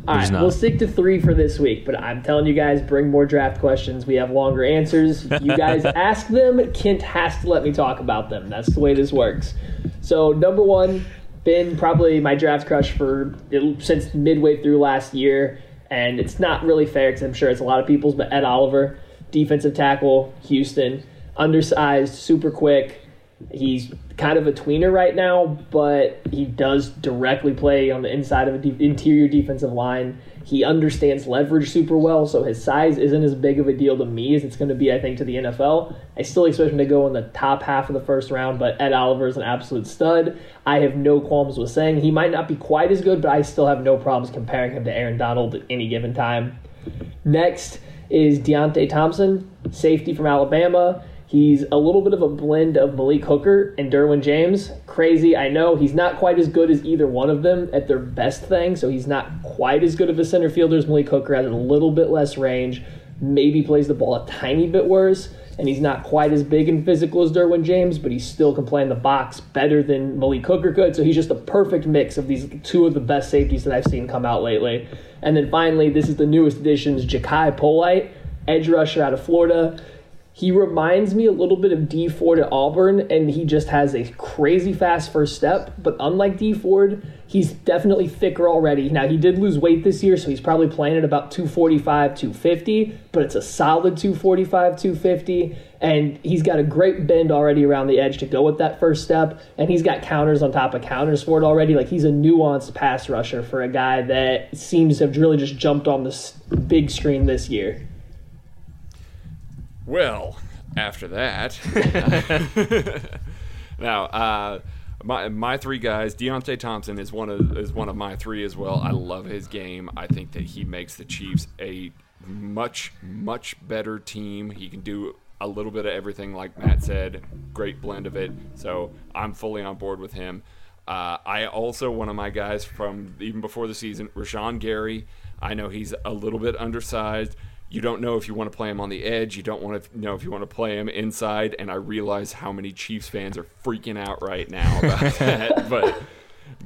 All right, we'll stick to three for this week, but I'm telling you guys, bring more draft questions. We have longer answers. You guys ask them. Kent has to let me talk about them. That's the way this works. So, number one, been probably my draft crush for since midway through last year, and it's not really fair because I'm sure it's a lot of people's, but Ed Oliver, defensive tackle, Houston, undersized, super quick. He's kind of a tweener right now, but he does directly play on the inside of an interior defensive line. He understands leverage super well, so his size isn't as big of a deal to me as it's going to be, I think, to the NFL. I still expect him to go in the top half of the first round, but Ed Oliver is an absolute stud. I have no qualms with saying he might not be quite as good, but I still have no problems comparing him to Aaron Donald at any given time. Next is Deionte Thompson, safety from Alabama. He's a little bit of a blend of Malik Hooker and Derwin James. Crazy, I know. He's not quite as good as either one of them at their best thing, so he's not quite as good of a center fielder as Malik Hooker. Has a little bit less range, maybe plays the ball a tiny bit worse, and he's not quite as big and physical as Derwin James, but he still can play in the box better than Malik Hooker could. So he's just a perfect mix of these two of the best safeties that I've seen come out lately. And then finally, this is the newest additions, Jachai Polite, edge rusher out of Florida. He reminds me a little bit of Dee Ford at Auburn, and he just has a crazy fast first step. But unlike Dee Ford, he's definitely thicker already. Now, he did lose weight this year, so he's probably playing at about 245, 250, but it's a solid 245, 250. And he's got a great bend already around the edge to go with that first step. And he's got counters on top of counters for it already. Like, he's a nuanced pass rusher for a guy that seems to have really just jumped on this big screen this year. Well, after that, now uh, my my three guys. Deionte Thompson is one of is one of my three as well. I love his game. I think that he makes the Chiefs a much much better team. He can do a little bit of everything, like Matt said. Great blend of it. So I'm fully on board with him. Uh, I also one of my guys from even before the season, Rashan Gary. I know he's a little bit undersized. You don't know if you want to play him on the edge. You don't want to know if you want to play him inside. And I realize how many Chiefs fans are freaking out right now about that. But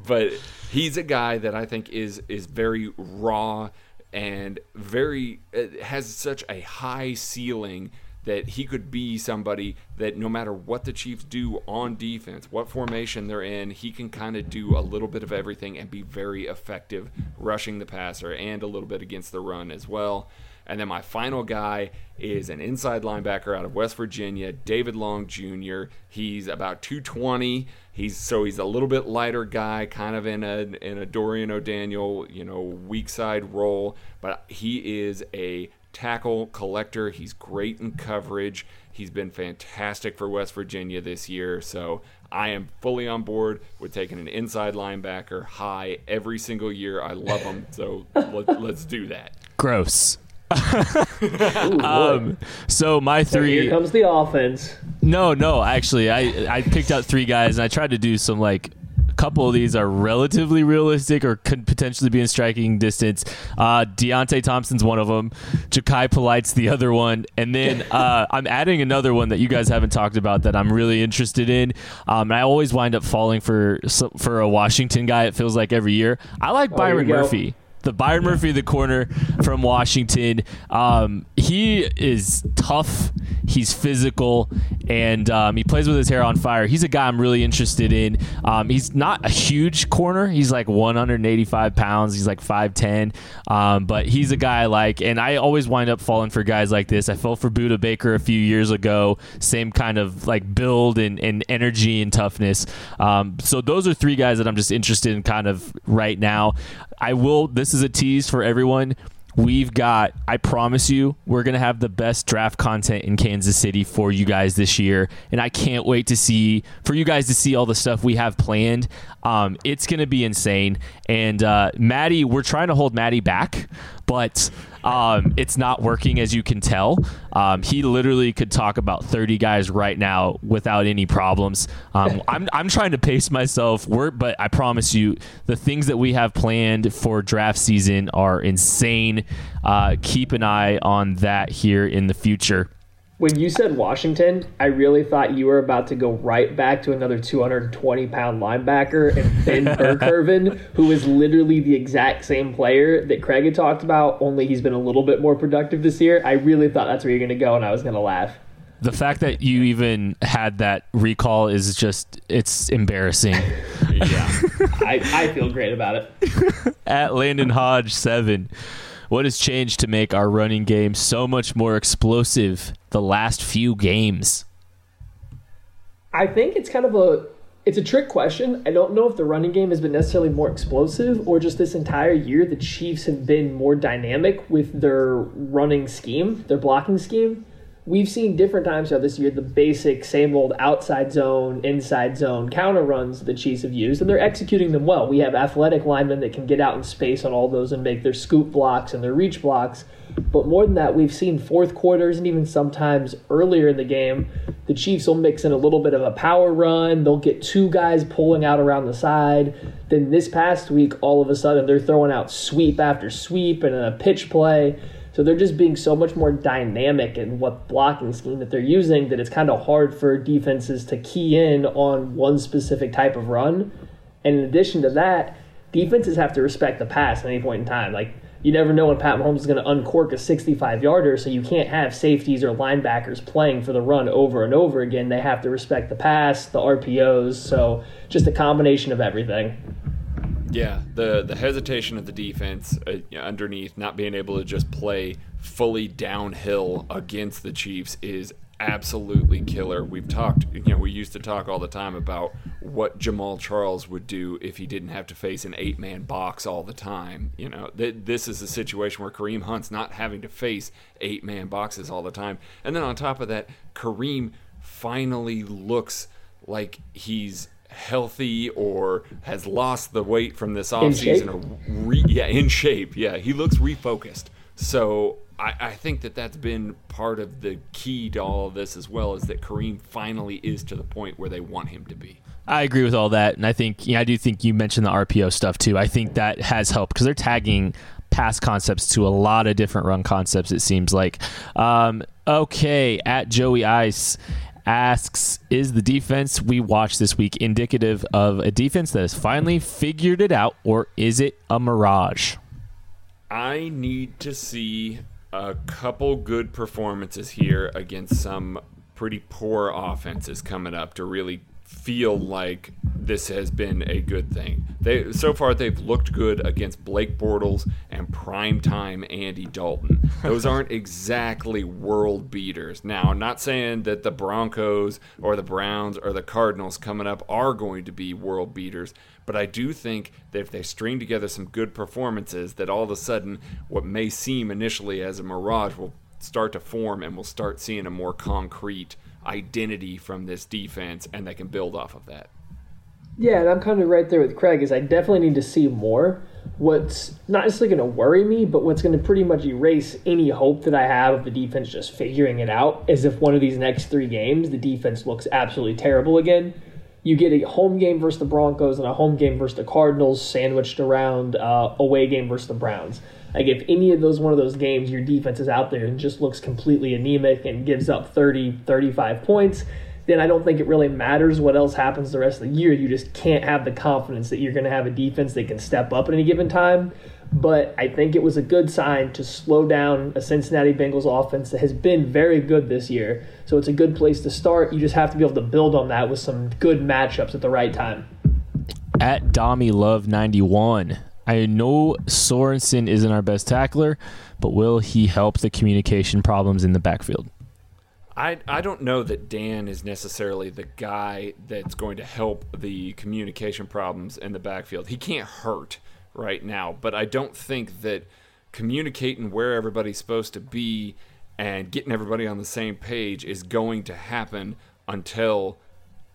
but he's a guy that I think is is very raw and very uh, has such a high ceiling that he could be somebody that no matter what the Chiefs do on defense, what formation they're in, he can kind of do a little bit of everything and be very effective rushing the passer and a little bit against the run as well. And then my final guy is an inside linebacker out of West Virginia, David Long Jr. He's about 220. He's so he's a little bit lighter guy, kind of in a in a Dorian O'Daniel, you know, weak side role, but he is a tackle collector. He's great in coverage. He's been fantastic for West Virginia this year. So I am fully on board with taking an inside linebacker high every single year. I love him. So let, let's do that. Gross. Ooh. Um, so my So three. here comes the offense. No, no, actually, I I picked out three guys and I tried to do some like. A couple of these are relatively realistic or could potentially be in striking distance. Uh, Deionte Thompson's one of them. Jachai Polite's the other one, and then uh, I'm adding another one that you guys haven't talked about that I'm really interested in. Um, and I always wind up falling for for a Washington guy. It feels like every year. I like Oh, Byron go. Murphy. The Byron Murphy the corner from Washington. Um, he is tough. He's physical, and um, he plays with his hair on fire. He's a guy I'm really interested in. Um, he's not a huge corner. He's like 185 pounds. He's like 5'10", um, but he's a guy I like. And I always wind up falling for guys like this. I fell for Budda Baker a few years ago. Same kind of like build and, and energy and toughness. Um, so those are three guys that I'm just interested in kind of right now. I will. This is a tease for everyone. We've got, I promise you, we're going to have the best draft content in Kansas City for you guys this year. And I can't wait to see, for you guys to see all the stuff we have planned. Um, it's going to be insane. And uh, Maddie, we're trying to hold Maddie back, but um, it's not working as you can tell. Um, he literally could talk about 30 guys right now without any problems. Um, I'm, I'm trying to pace myself, we're, but I promise you, the things that we have planned for draft season are insane. Uh, keep an eye on that here in the future. When you said Washington, I really thought you were about to go right back to another 220 pound linebacker and Ben Burr-Kirven, who is literally the exact same player that Craig had talked about, only he's been a little bit more productive this year. I really thought that's where you're going to go, and I was going to laugh. The fact that you even had that recall is just, it's embarrassing. yeah. I, I feel great about it. At Landon Hodge, seven. What has changed to make our running game so much more explosive the last few games? I think it's kind of a it's a trick question. I don't know if the running game has been necessarily more explosive or just this entire year the Chiefs have been more dynamic with their running scheme, their blocking scheme we've seen different times throughout this year the basic same old outside zone, inside zone counter runs the Chiefs have used, and they're executing them well. We have athletic linemen that can get out in space on all those and make their scoop blocks and their reach blocks. But more than that, we've seen fourth quarters and even sometimes earlier in the game, the Chiefs will mix in a little bit of a power run. They'll get two guys pulling out around the side. Then this past week, all of a sudden, they're throwing out sweep after sweep and a pitch play. So they're just being so much more dynamic in what blocking scheme that they're using that it's kind of hard for defenses to key in on one specific type of run. And in addition to that, defenses have to respect the pass at any point in time. Like you never know when Pat Mahomes is going to uncork a 65 yarder, so you can't have safeties or linebackers playing for the run over and over again. They have to respect the pass, the RPOs, so just a combination of everything. Yeah, the the hesitation of the defense uh, underneath, not being able to just play fully downhill against the Chiefs is absolutely killer. We've talked, you know, we used to talk all the time about what Jamaal Charles would do if he didn't have to face an eight man box all the time. You know, th- this is a situation where Kareem Hunt's not having to face eight man boxes all the time. And then on top of that, Kareem finally looks like he's healthy or has lost the weight from this offseason or re- yeah in shape. Yeah he looks refocused. So I, I, think that that's been part of the key to all of this as well is that Kareem finally is to the point where they want him to be. I agree with all that and I think yeah, I do think you mentioned the RPO stuff too. I think that has helped because they're tagging pass concepts to a lot of different run concepts it seems like. Um, okay at Joey Ice asks Is the defense we watched this week indicative of a defense that has finally figured it out, or is it a mirage? I need to see a couple good performances here against some pretty poor offenses coming up to really feel like this has been a good thing. They so far they've looked good against Blake Bortles and primetime Andy Dalton. Those aren't exactly world beaters. Now, I'm not saying that the Broncos or the Browns or the Cardinals coming up are going to be world beaters, but I do think that if they string together some good performances that all of a sudden what may seem initially as a mirage will start to form and we'll start seeing a more concrete identity from this defense and they can build off of that. Yeah, and I'm kind of right there with Craig. Is I definitely need to see more. What's not necessarily going to worry me, but what's going to pretty much erase any hope that I have of the defense just figuring it out is if one of these next three games the defense looks absolutely terrible again. You get a home game versus the Broncos and a home game versus the Cardinals sandwiched around uh, away game versus the Browns. Like if any of those one of those games your defense is out there and just looks completely anemic and gives up 30, 35 points, then I don't think it really matters what else happens the rest of the year. You just can't have the confidence that you're going to have a defense that can step up at any given time. But I think it was a good sign to slow down a Cincinnati Bengals offense that has been very good this year. So it's a good place to start. You just have to be able to build on that with some good matchups at the right time. At Domi Love 91. I know Sorensen isn't our best tackler, but will he help the communication problems in the backfield? I, I don't know that Dan is necessarily the guy that's going to help the communication problems in the backfield. He can't hurt right now, but I don't think that communicating where everybody's supposed to be and getting everybody on the same page is going to happen until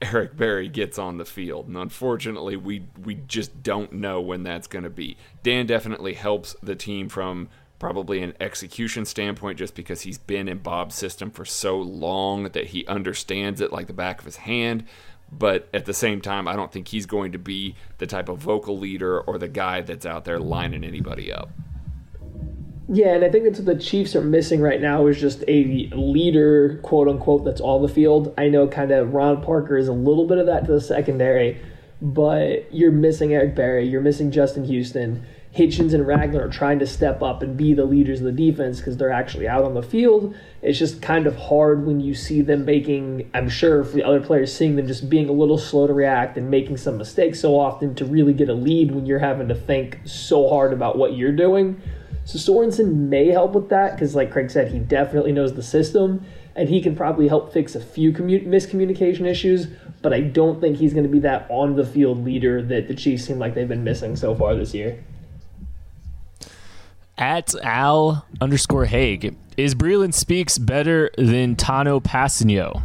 Eric Berry gets on the field. And unfortunately, we we just don't know when that's going to be. Dan definitely helps the team from probably an execution standpoint just because he's been in Bob's system for so long that he understands it like the back of his hand. But at the same time, I don't think he's going to be the type of vocal leader or the guy that's out there lining anybody up. Yeah, and I think that's what the Chiefs are missing right now is just a leader, quote unquote, that's on the field. I know kind of Ron Parker is a little bit of that to the secondary, but you're missing Eric Berry, you're missing Justin Houston. Hitchens and Ragland are trying to step up and be the leaders of the defense because they're actually out on the field. It's just kind of hard when you see them making, I'm sure for the other players, seeing them just being a little slow to react and making some mistakes so often to really get a lead when you're having to think so hard about what you're doing. So Sorensen may help with that because, like Craig said, he definitely knows the system and he can probably help fix a few commu- miscommunication issues. But I don't think he's going to be that on the field leader that the Chiefs seem like they've been missing so far this year. At Al underscore Haig, is Breeland Speaks better than Tanoh Kpassagnon?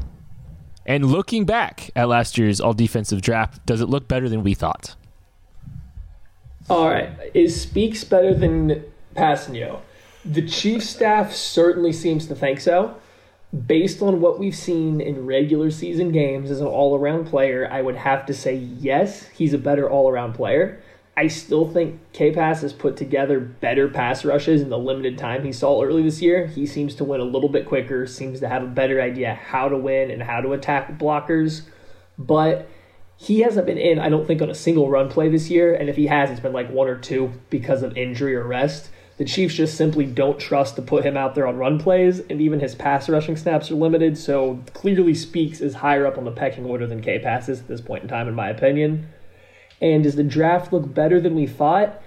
And looking back at last year's all defensive draft, does it look better than we thought? All right. Is Speaks better than Kpassagnon. The chief staff certainly seems to think so. Based on what we've seen in regular season games as an all around player, I would have to say yes, he's a better all around player. I still think K Pass has put together better pass rushes in the limited time he saw early this year. He seems to win a little bit quicker, seems to have a better idea how to win and how to attack blockers. But he hasn't been in, I don't think, on a single run play this year. And if he has, it's been like one or two because of injury or rest. The Chiefs just simply don't trust to put him out there on run plays, and even his pass rushing snaps are limited. So clearly, Speaks is higher up on the pecking order than K passes at this point in time, in my opinion. And does the draft look better than we thought?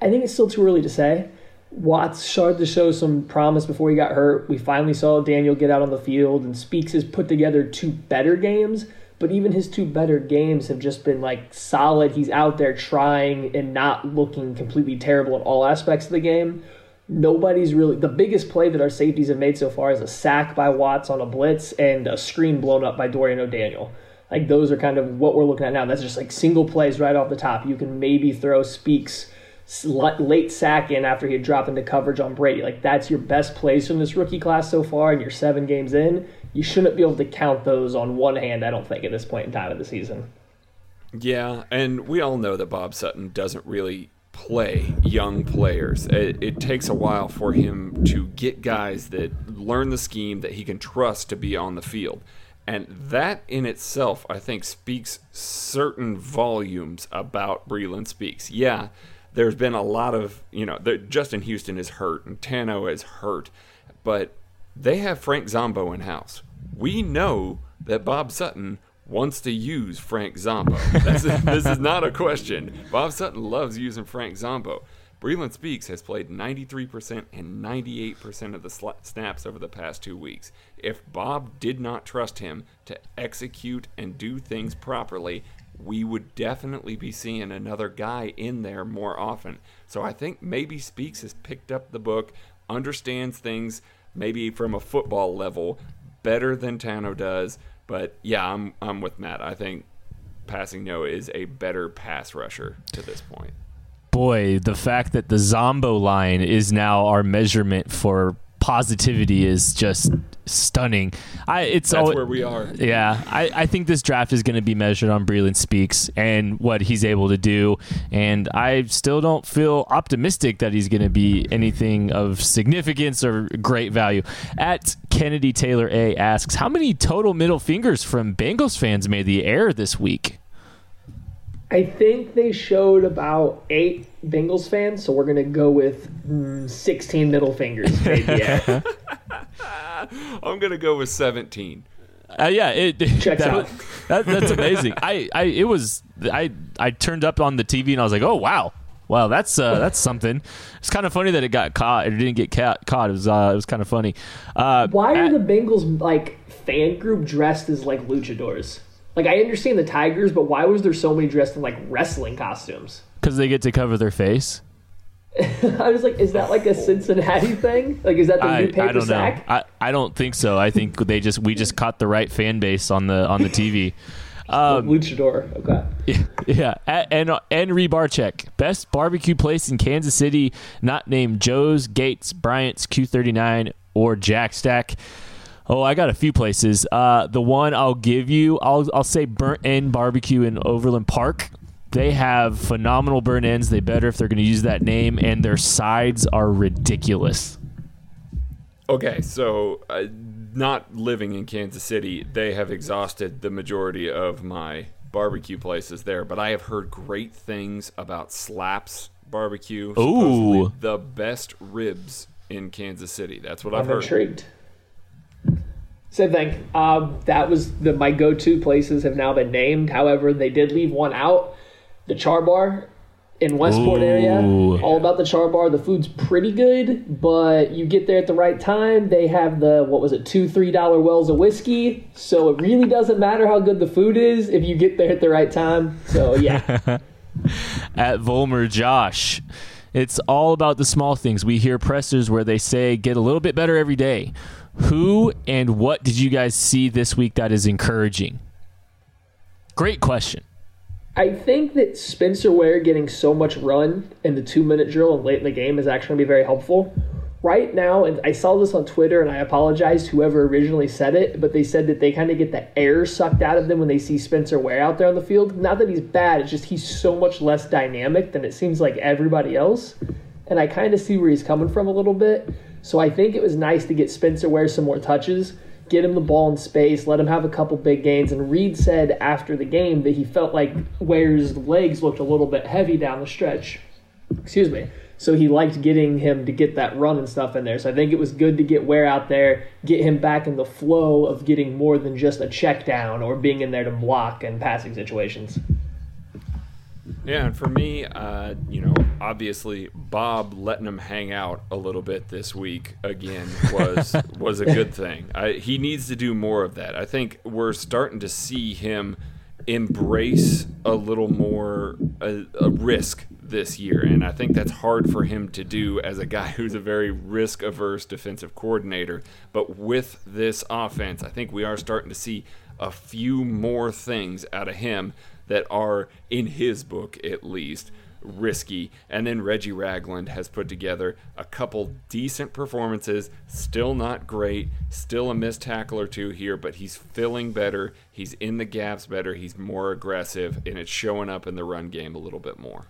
I think it's still too early to say. Watts started to show some promise before he got hurt. We finally saw Daniel get out on the field, and Speaks has put together two better games but even his two better games have just been like solid. He's out there trying and not looking completely terrible in all aspects of the game. Nobody's really the biggest play that our safeties have made so far is a sack by Watts on a blitz and a screen blown up by Dorian O'Daniel. Like those are kind of what we're looking at now. That's just like single plays right off the top. You can maybe throw Speaks late sack in after he had dropped into coverage on Brady. Like that's your best plays from this rookie class so far, and you're seven games in you shouldn't be able to count those on one hand, I don't think, at this point in time of the season. Yeah, and we all know that Bob Sutton doesn't really play young players. It, it, takes a while for him to get guys that learn the scheme that he can trust to be on the field. And that in itself, I think, speaks certain volumes about Breeland Speaks. Yeah, there's been a lot of, you know, the, Justin Houston is hurt and Tanoh is hurt, but they have Frank Zombo in house. We know that Bob Sutton wants to use Frank Zombo. this is not a question. Bob Sutton loves using Frank Zombo. Breeland Speaks has played 93% and 98% of the sl- snaps over the past two weeks. If Bob did not trust him to execute and do things properly, we would definitely be seeing another guy in there more often. So I think maybe Speaks has picked up the book, understands things maybe from a football level better than Tanoh does. But yeah, I'm I'm with Matt. I think Kpassagnon is a better pass rusher to this point. Boy, the fact that the Zombo line is now our measurement for positivity is just stunning. I it's That's all, where we are. yeah, I, I think this draft is going to be measured on Breeland Speaks and what he's able to do. And I still don't feel optimistic that he's going to be anything of significance or great value. At Kennedy Taylor A asks, How many total middle fingers from Bengals fans made the air this week? I think they showed about eight Bengals fans, so we're gonna go with mm, 16 middle fingers. Maybe. Yeah. I'm gonna go with 17. Uh, yeah, it Checks that- out. that- that's amazing. I, I, it was, I, I turned up on the TV and I was like, oh wow, wow, that's uh, that's something. It's kind of funny that it got caught. It didn't get ca- caught. It was, uh, it was kind of funny. Uh, Why are at- the Bengals like fan group dressed as like luchadors? Like I understand the Tigers, but why was there so many dressed in like wrestling costumes? Because they get to cover their face. I was like, is that like a Cincinnati thing? Like, is that the I, new paper I don't sack? know. I, I don't think so. I think they just we just caught the right fan base on the on the TV. Um, Luchador. Okay. yeah, A- and and Barchek, best barbecue place in Kansas City, not named Joe's, Gates, Bryant's, Q39, or Jack Stack. Oh, I got a few places. Uh, the one I'll give you, I'll I'll say Burnt End Barbecue in Overland Park. They have phenomenal burn ends. They better if they're going to use that name, and their sides are ridiculous. Okay, so uh, not living in Kansas City, they have exhausted the majority of my barbecue places there, but I have heard great things about Slaps Barbecue. supposedly Ooh. the best ribs in Kansas City. That's what I've I'm heard. intrigued. Same thing. Um, that was the my go-to places have now been named. However, they did leave one out, the Char Bar in Westport area. All about the Char Bar. The food's pretty good, but you get there at the right time. They have the what was it, two three dollar wells of whiskey. So it really doesn't matter how good the food is if you get there at the right time. So yeah, at Volmer Josh. It's all about the small things. We hear pressers where they say get a little bit better every day. Who and what did you guys see this week that is encouraging? Great question. I think that Spencer Ware getting so much run in the two minute drill and late in the game is actually going to be very helpful. Right now, and I saw this on Twitter, and I apologize whoever originally said it, but they said that they kind of get the air sucked out of them when they see Spencer Ware out there on the field. Not that he's bad, it's just he's so much less dynamic than it seems like everybody else. And I kind of see where he's coming from a little bit. So I think it was nice to get Spencer Ware some more touches get him the ball in space, let him have a couple big gains. And Reid said after the game that he felt like Ware's legs looked a little bit heavy down the stretch. Excuse me. So he liked getting him to get that run and stuff in there. So I think it was good to get Ware out there, get him back in the flow of getting more than just a check down or being in there to block and passing situations. Yeah, and for me, uh, you know, obviously Bob letting him hang out a little bit this week again was was a good thing. I, he needs to do more of that. I think we're starting to see him embrace a little more a, a risk this year, and I think that's hard for him to do as a guy who's a very risk averse defensive coordinator. But with this offense, I think we are starting to see a few more things out of him that are, in his book at least, risky. And then Reggie Ragland has put together a couple decent performances. Still not great. Still a missed tackle or two here, but he's filling better. He's in the gaps better. He's more aggressive, and it's showing up in the run game a little bit more.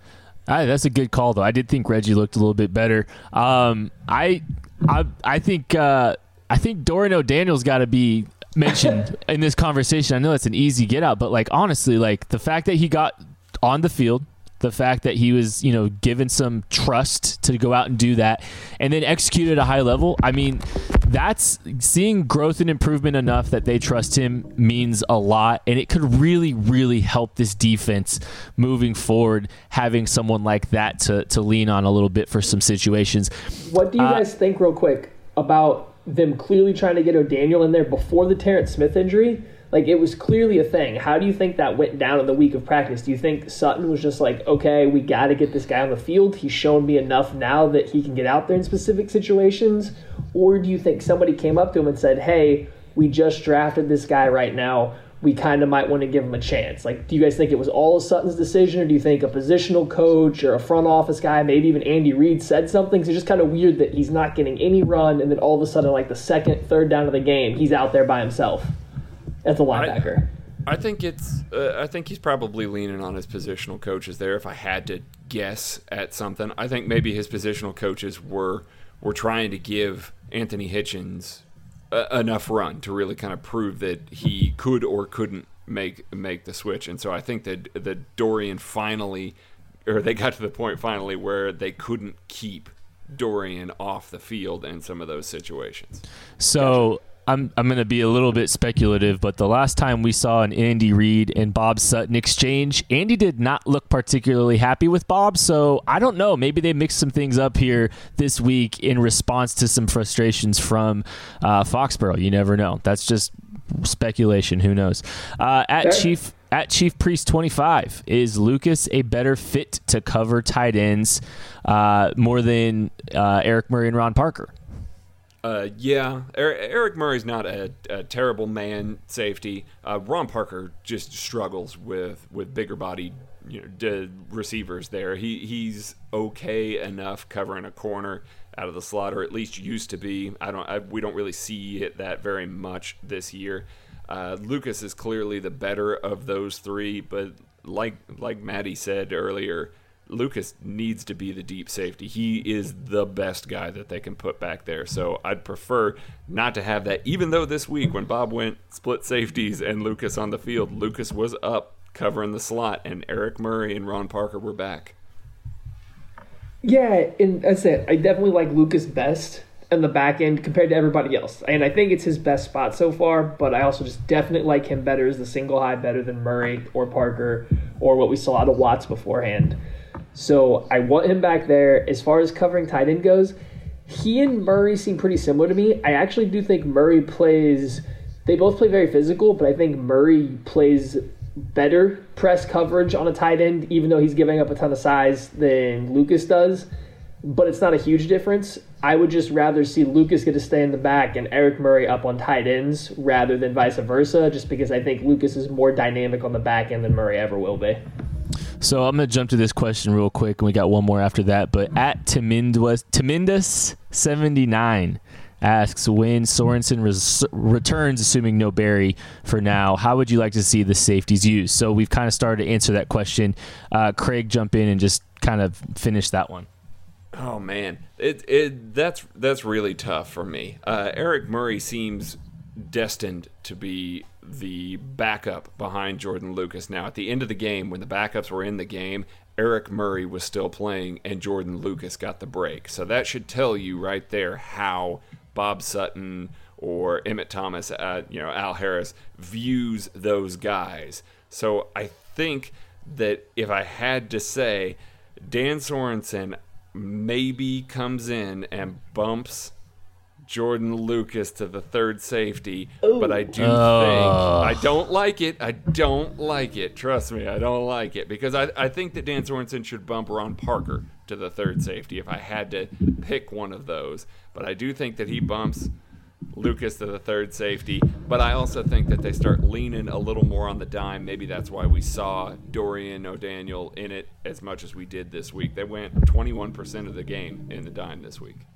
Ah, that's a good call, though. I did think Reggie looked a little bit better. Um, I, I, I think, uh, I think Dorian O'Daniel's got to be mentioned in this conversation. I know it's an easy get out, but like honestly, like the fact that he got on the field, the fact that he was, you know, given some trust to go out and do that and then execute at a high level. I mean, that's seeing growth and improvement enough that they trust him means a lot. And it could really, really help this defense moving forward, having someone like that to, to lean on a little bit for some situations. What do you Uh, guys think, real quick, about them clearly trying to get O'Daniel in there before the Terrance Smith injury? Like, it was clearly a thing. How do you think that went down in the week of practice? Do you think Sutton was just like, okay, we got to get this guy on the field? He's shown me enough now that he can get out there in specific situations? Or do you think somebody came up to him and said, hey, we just drafted this guy right now. We kind of might want to give him a chance. Like, do you guys think it was all of Sutton's decision, or do you think a positional coach or a front office guy, maybe even Andy Reid, said something? So it's just kind of weird that he's not getting any run, and then all of a sudden, like the second, third down of the game, he's out there by himself as a linebacker. I, I think it's. Uh, I think he's probably leaning on his positional coaches there. If I had to guess at something, I think maybe his positional coaches were were trying to give Anthony Hitchens enough run to really kind of prove that he could or couldn't make make the switch. And so I think that that Dorian finally, or they got to the point finally where they couldn't keep Dorian off the field in some of those situations. So I'm I'm going to be a little bit speculative, but the last time we saw an Andy Reid and Bob Sutton exchange, Andy did not look particularly happy with Bob. So I don't know. Maybe they mixed some things up here this week in response to some frustrations from uh, Foxborough. You never know. That's just speculation. Who knows? Uh, at Chief at Chief Priest 25, is Lucas a better fit to cover tight ends uh, more than uh, Eric Murray and Ron Parker? Uh, yeah, Eric Murray's not a, a terrible man safety. Uh, Ron Parker just struggles with with bigger body you know receivers. There, he he's okay enough covering a corner out of the slot, or at least used to be. I don't. I, we don't really see it that very much this year. Uh, Lucas is clearly the better of those three, but like like Maddie said earlier, Lucas needs to be the deep safety. He is the best guy that they can put back there. So I'd prefer not to have that. Even though this week when Bob went split safeties and Lucas on the field, Lucas was up covering the slot, and Eric Murray and Ron Parker were back. Yeah, and that's it. I definitely like Lucas best in the back end compared to everybody else. And I think it's his best spot so far, but I also just definitely like him better as the single high, better than Murray or Parker or what we saw out of Watts beforehand. So I want him back there. As far as covering tight end goes, he and Murray seem pretty similar to me. I actually do think Murray plays. They both play very physical, but I think Murray plays better press coverage on a tight end, even though he's giving up a ton of size than Lucas does. But it's not a huge difference. I would just rather see Lucas get to stay in the back and Eric Murray up on tight ends rather than vice versa, just because I think Lucas is more dynamic on the back end than Murray ever will be. So I'm going to jump to this question real quick, and we got one more after that. But at Timindus79 asks when Sorensen res- returns, assuming no Berry for now, how would you like to see the safeties used? So we've kind of started to answer that question. Uh, Craig, jump in and just kind of finish that one. Oh man, it it that's that's really tough for me. Uh, Eric Murray seems destined to be the backup behind Jordan Lucas. Now, at the end of the game, when the backups were in the game, Eric Murray was still playing and Jordan Lucas got the break. So that should tell you right there how Bob Sutton or Emmitt Thomas, uh, you know, Al Harris views those guys. So I think that if I had to say, Dan Sorensen maybe comes in and bumps Jordan Lucas to the third safety, Ooh. but I do oh. think I don't like it. I don't like it. Trust me, I don't like it because I, I think that Dan Sorensen should bump Ron Parker to the third safety if I had to pick one of those. But I do think that he bumps Lucas to the third safety. But I also think that they start leaning a little more on the dime. Maybe that's why we saw Dorian O'Daniel in it as much as we did this week. They went 21% of the game in the dime this week.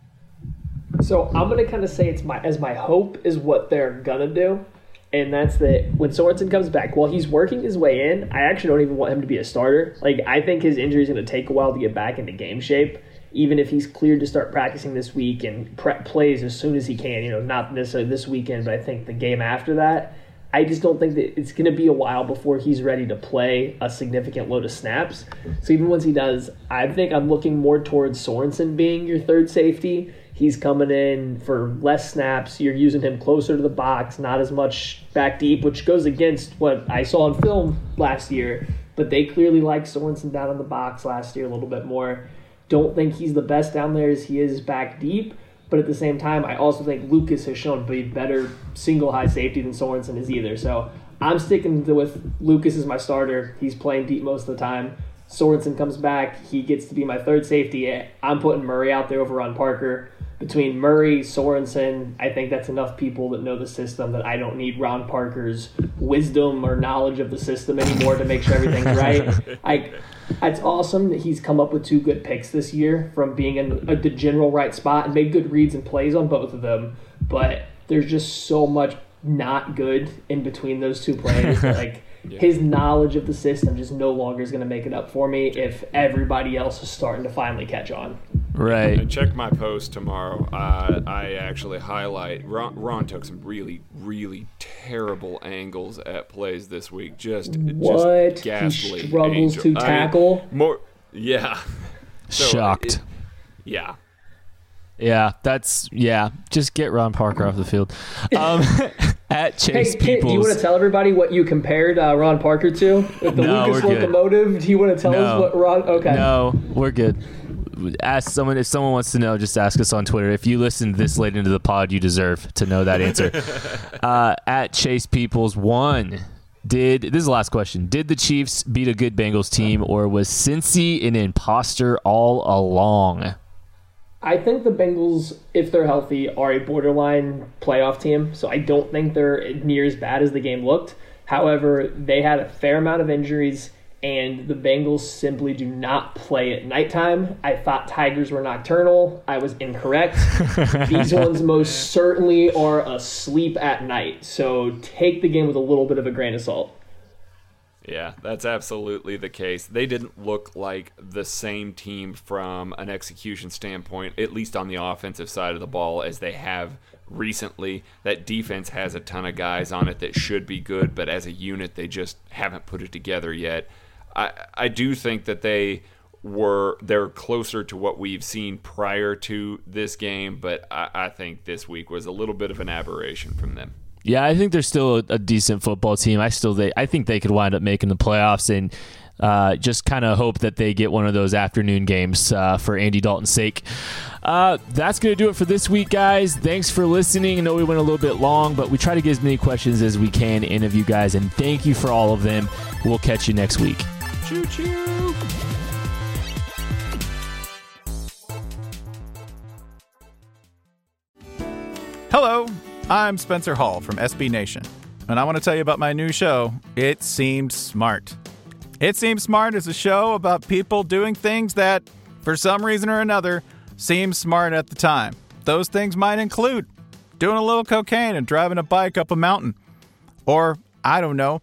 So I'm gonna kind of say it's my as my hope is what they're gonna do, and that's that when Sorensen comes back, while he's working his way in, I actually don't even want him to be a starter. Like I think his injury is gonna take a while to get back into game shape. Even if he's cleared to start practicing this week and prep plays as soon as he can, you know, not necessarily uh, this weekend, but I think the game after that. I just don't think that it's going to be a while before he's ready to play a significant load of snaps. So even once he does, I think I'm looking more towards Sorensen being your third safety He's coming in for less snaps. You're using him closer to the box, not as much back deep, which goes against what I saw in film last year. But they clearly like Sorensen down in the box last year a little bit more. Don't think he's the best down there as he is back deep. But at the same time, I also think Lucas has shown to be better single high safety than Sorensen is either. So I'm sticking with Lucas as my starter. He's playing deep most of the time. Sorensen comes back. He gets to be my third safety. I'm putting Murray out there over on Parker between Murray, Sorensen, I think that's enough people that know the system that I don't need Ron Parker's wisdom or knowledge of the system anymore to make sure everything's right. I, it's awesome that he's come up with two good picks this year from being in a, the general right spot and made good reads and plays on both of them. But there's just so much not good in between those two players. like yeah. his knowledge of the system just no longer is going to make it up for me if everybody else is starting to finally catch on. Right. And check my post tomorrow. Uh, I actually highlight Ron, Ron, took some really, really terrible angles at plays this week. Just what just ghastly he struggles angel. to tackle. I mean, more, yeah. So Shocked. It, yeah. Yeah, that's yeah. Just get Ron Parker off the field. Um, at Chase hey, Peoples. do you want to tell everybody what you compared uh, Ron Parker to? With the no, Lucas locomotive? Do you want to tell no. us what Ron? Okay. No, we're good. Ask someone if someone wants to know. Just ask us on Twitter. If you listened this late into the pod, you deserve to know that answer. uh, at Chase Peoples one. Did this is the last question? Did the Chiefs beat a good Bengals team, or was Cincy an imposter all along? I think the Bengals, if they're healthy, are a borderline playoff team. So I don't think they're near as bad as the game looked. However, they had a fair amount of injuries, and the Bengals simply do not play at nighttime. I thought Tigers were nocturnal. I was incorrect. These ones most certainly are asleep at night. So take the game with a little bit of a grain of salt. Yeah, that's absolutely the case. They didn't look like the same team from an execution standpoint, at least on the offensive side of the ball, as they have recently. That defense has a ton of guys on it that should be good, but as a unit, they just haven't put it together yet. I, I do think that they were they're closer to what we've seen prior to this game, but I, I think this week was a little bit of an aberration from them. Yeah, I think they're still a, decent football team. I still they I think they could wind up making the playoffs and uh, just kind of hope that they get one of those afternoon games uh, for Andy Dalton's sake. Uh, that's going to do it for this week, guys. Thanks for listening. I know we went a little bit long, but we try to get as many questions as we can in of you guys, and thank you for all of them. We'll catch you next week. Choo choo. Hello. I'm Spencer Hall from SB Nation, and I want to tell you about my new show, It Seemed Smart. It Seems Smart is a show about people doing things that, for some reason or another, seem smart at the time. Those things might include doing a little cocaine and driving a bike up a mountain. Or, I don't know,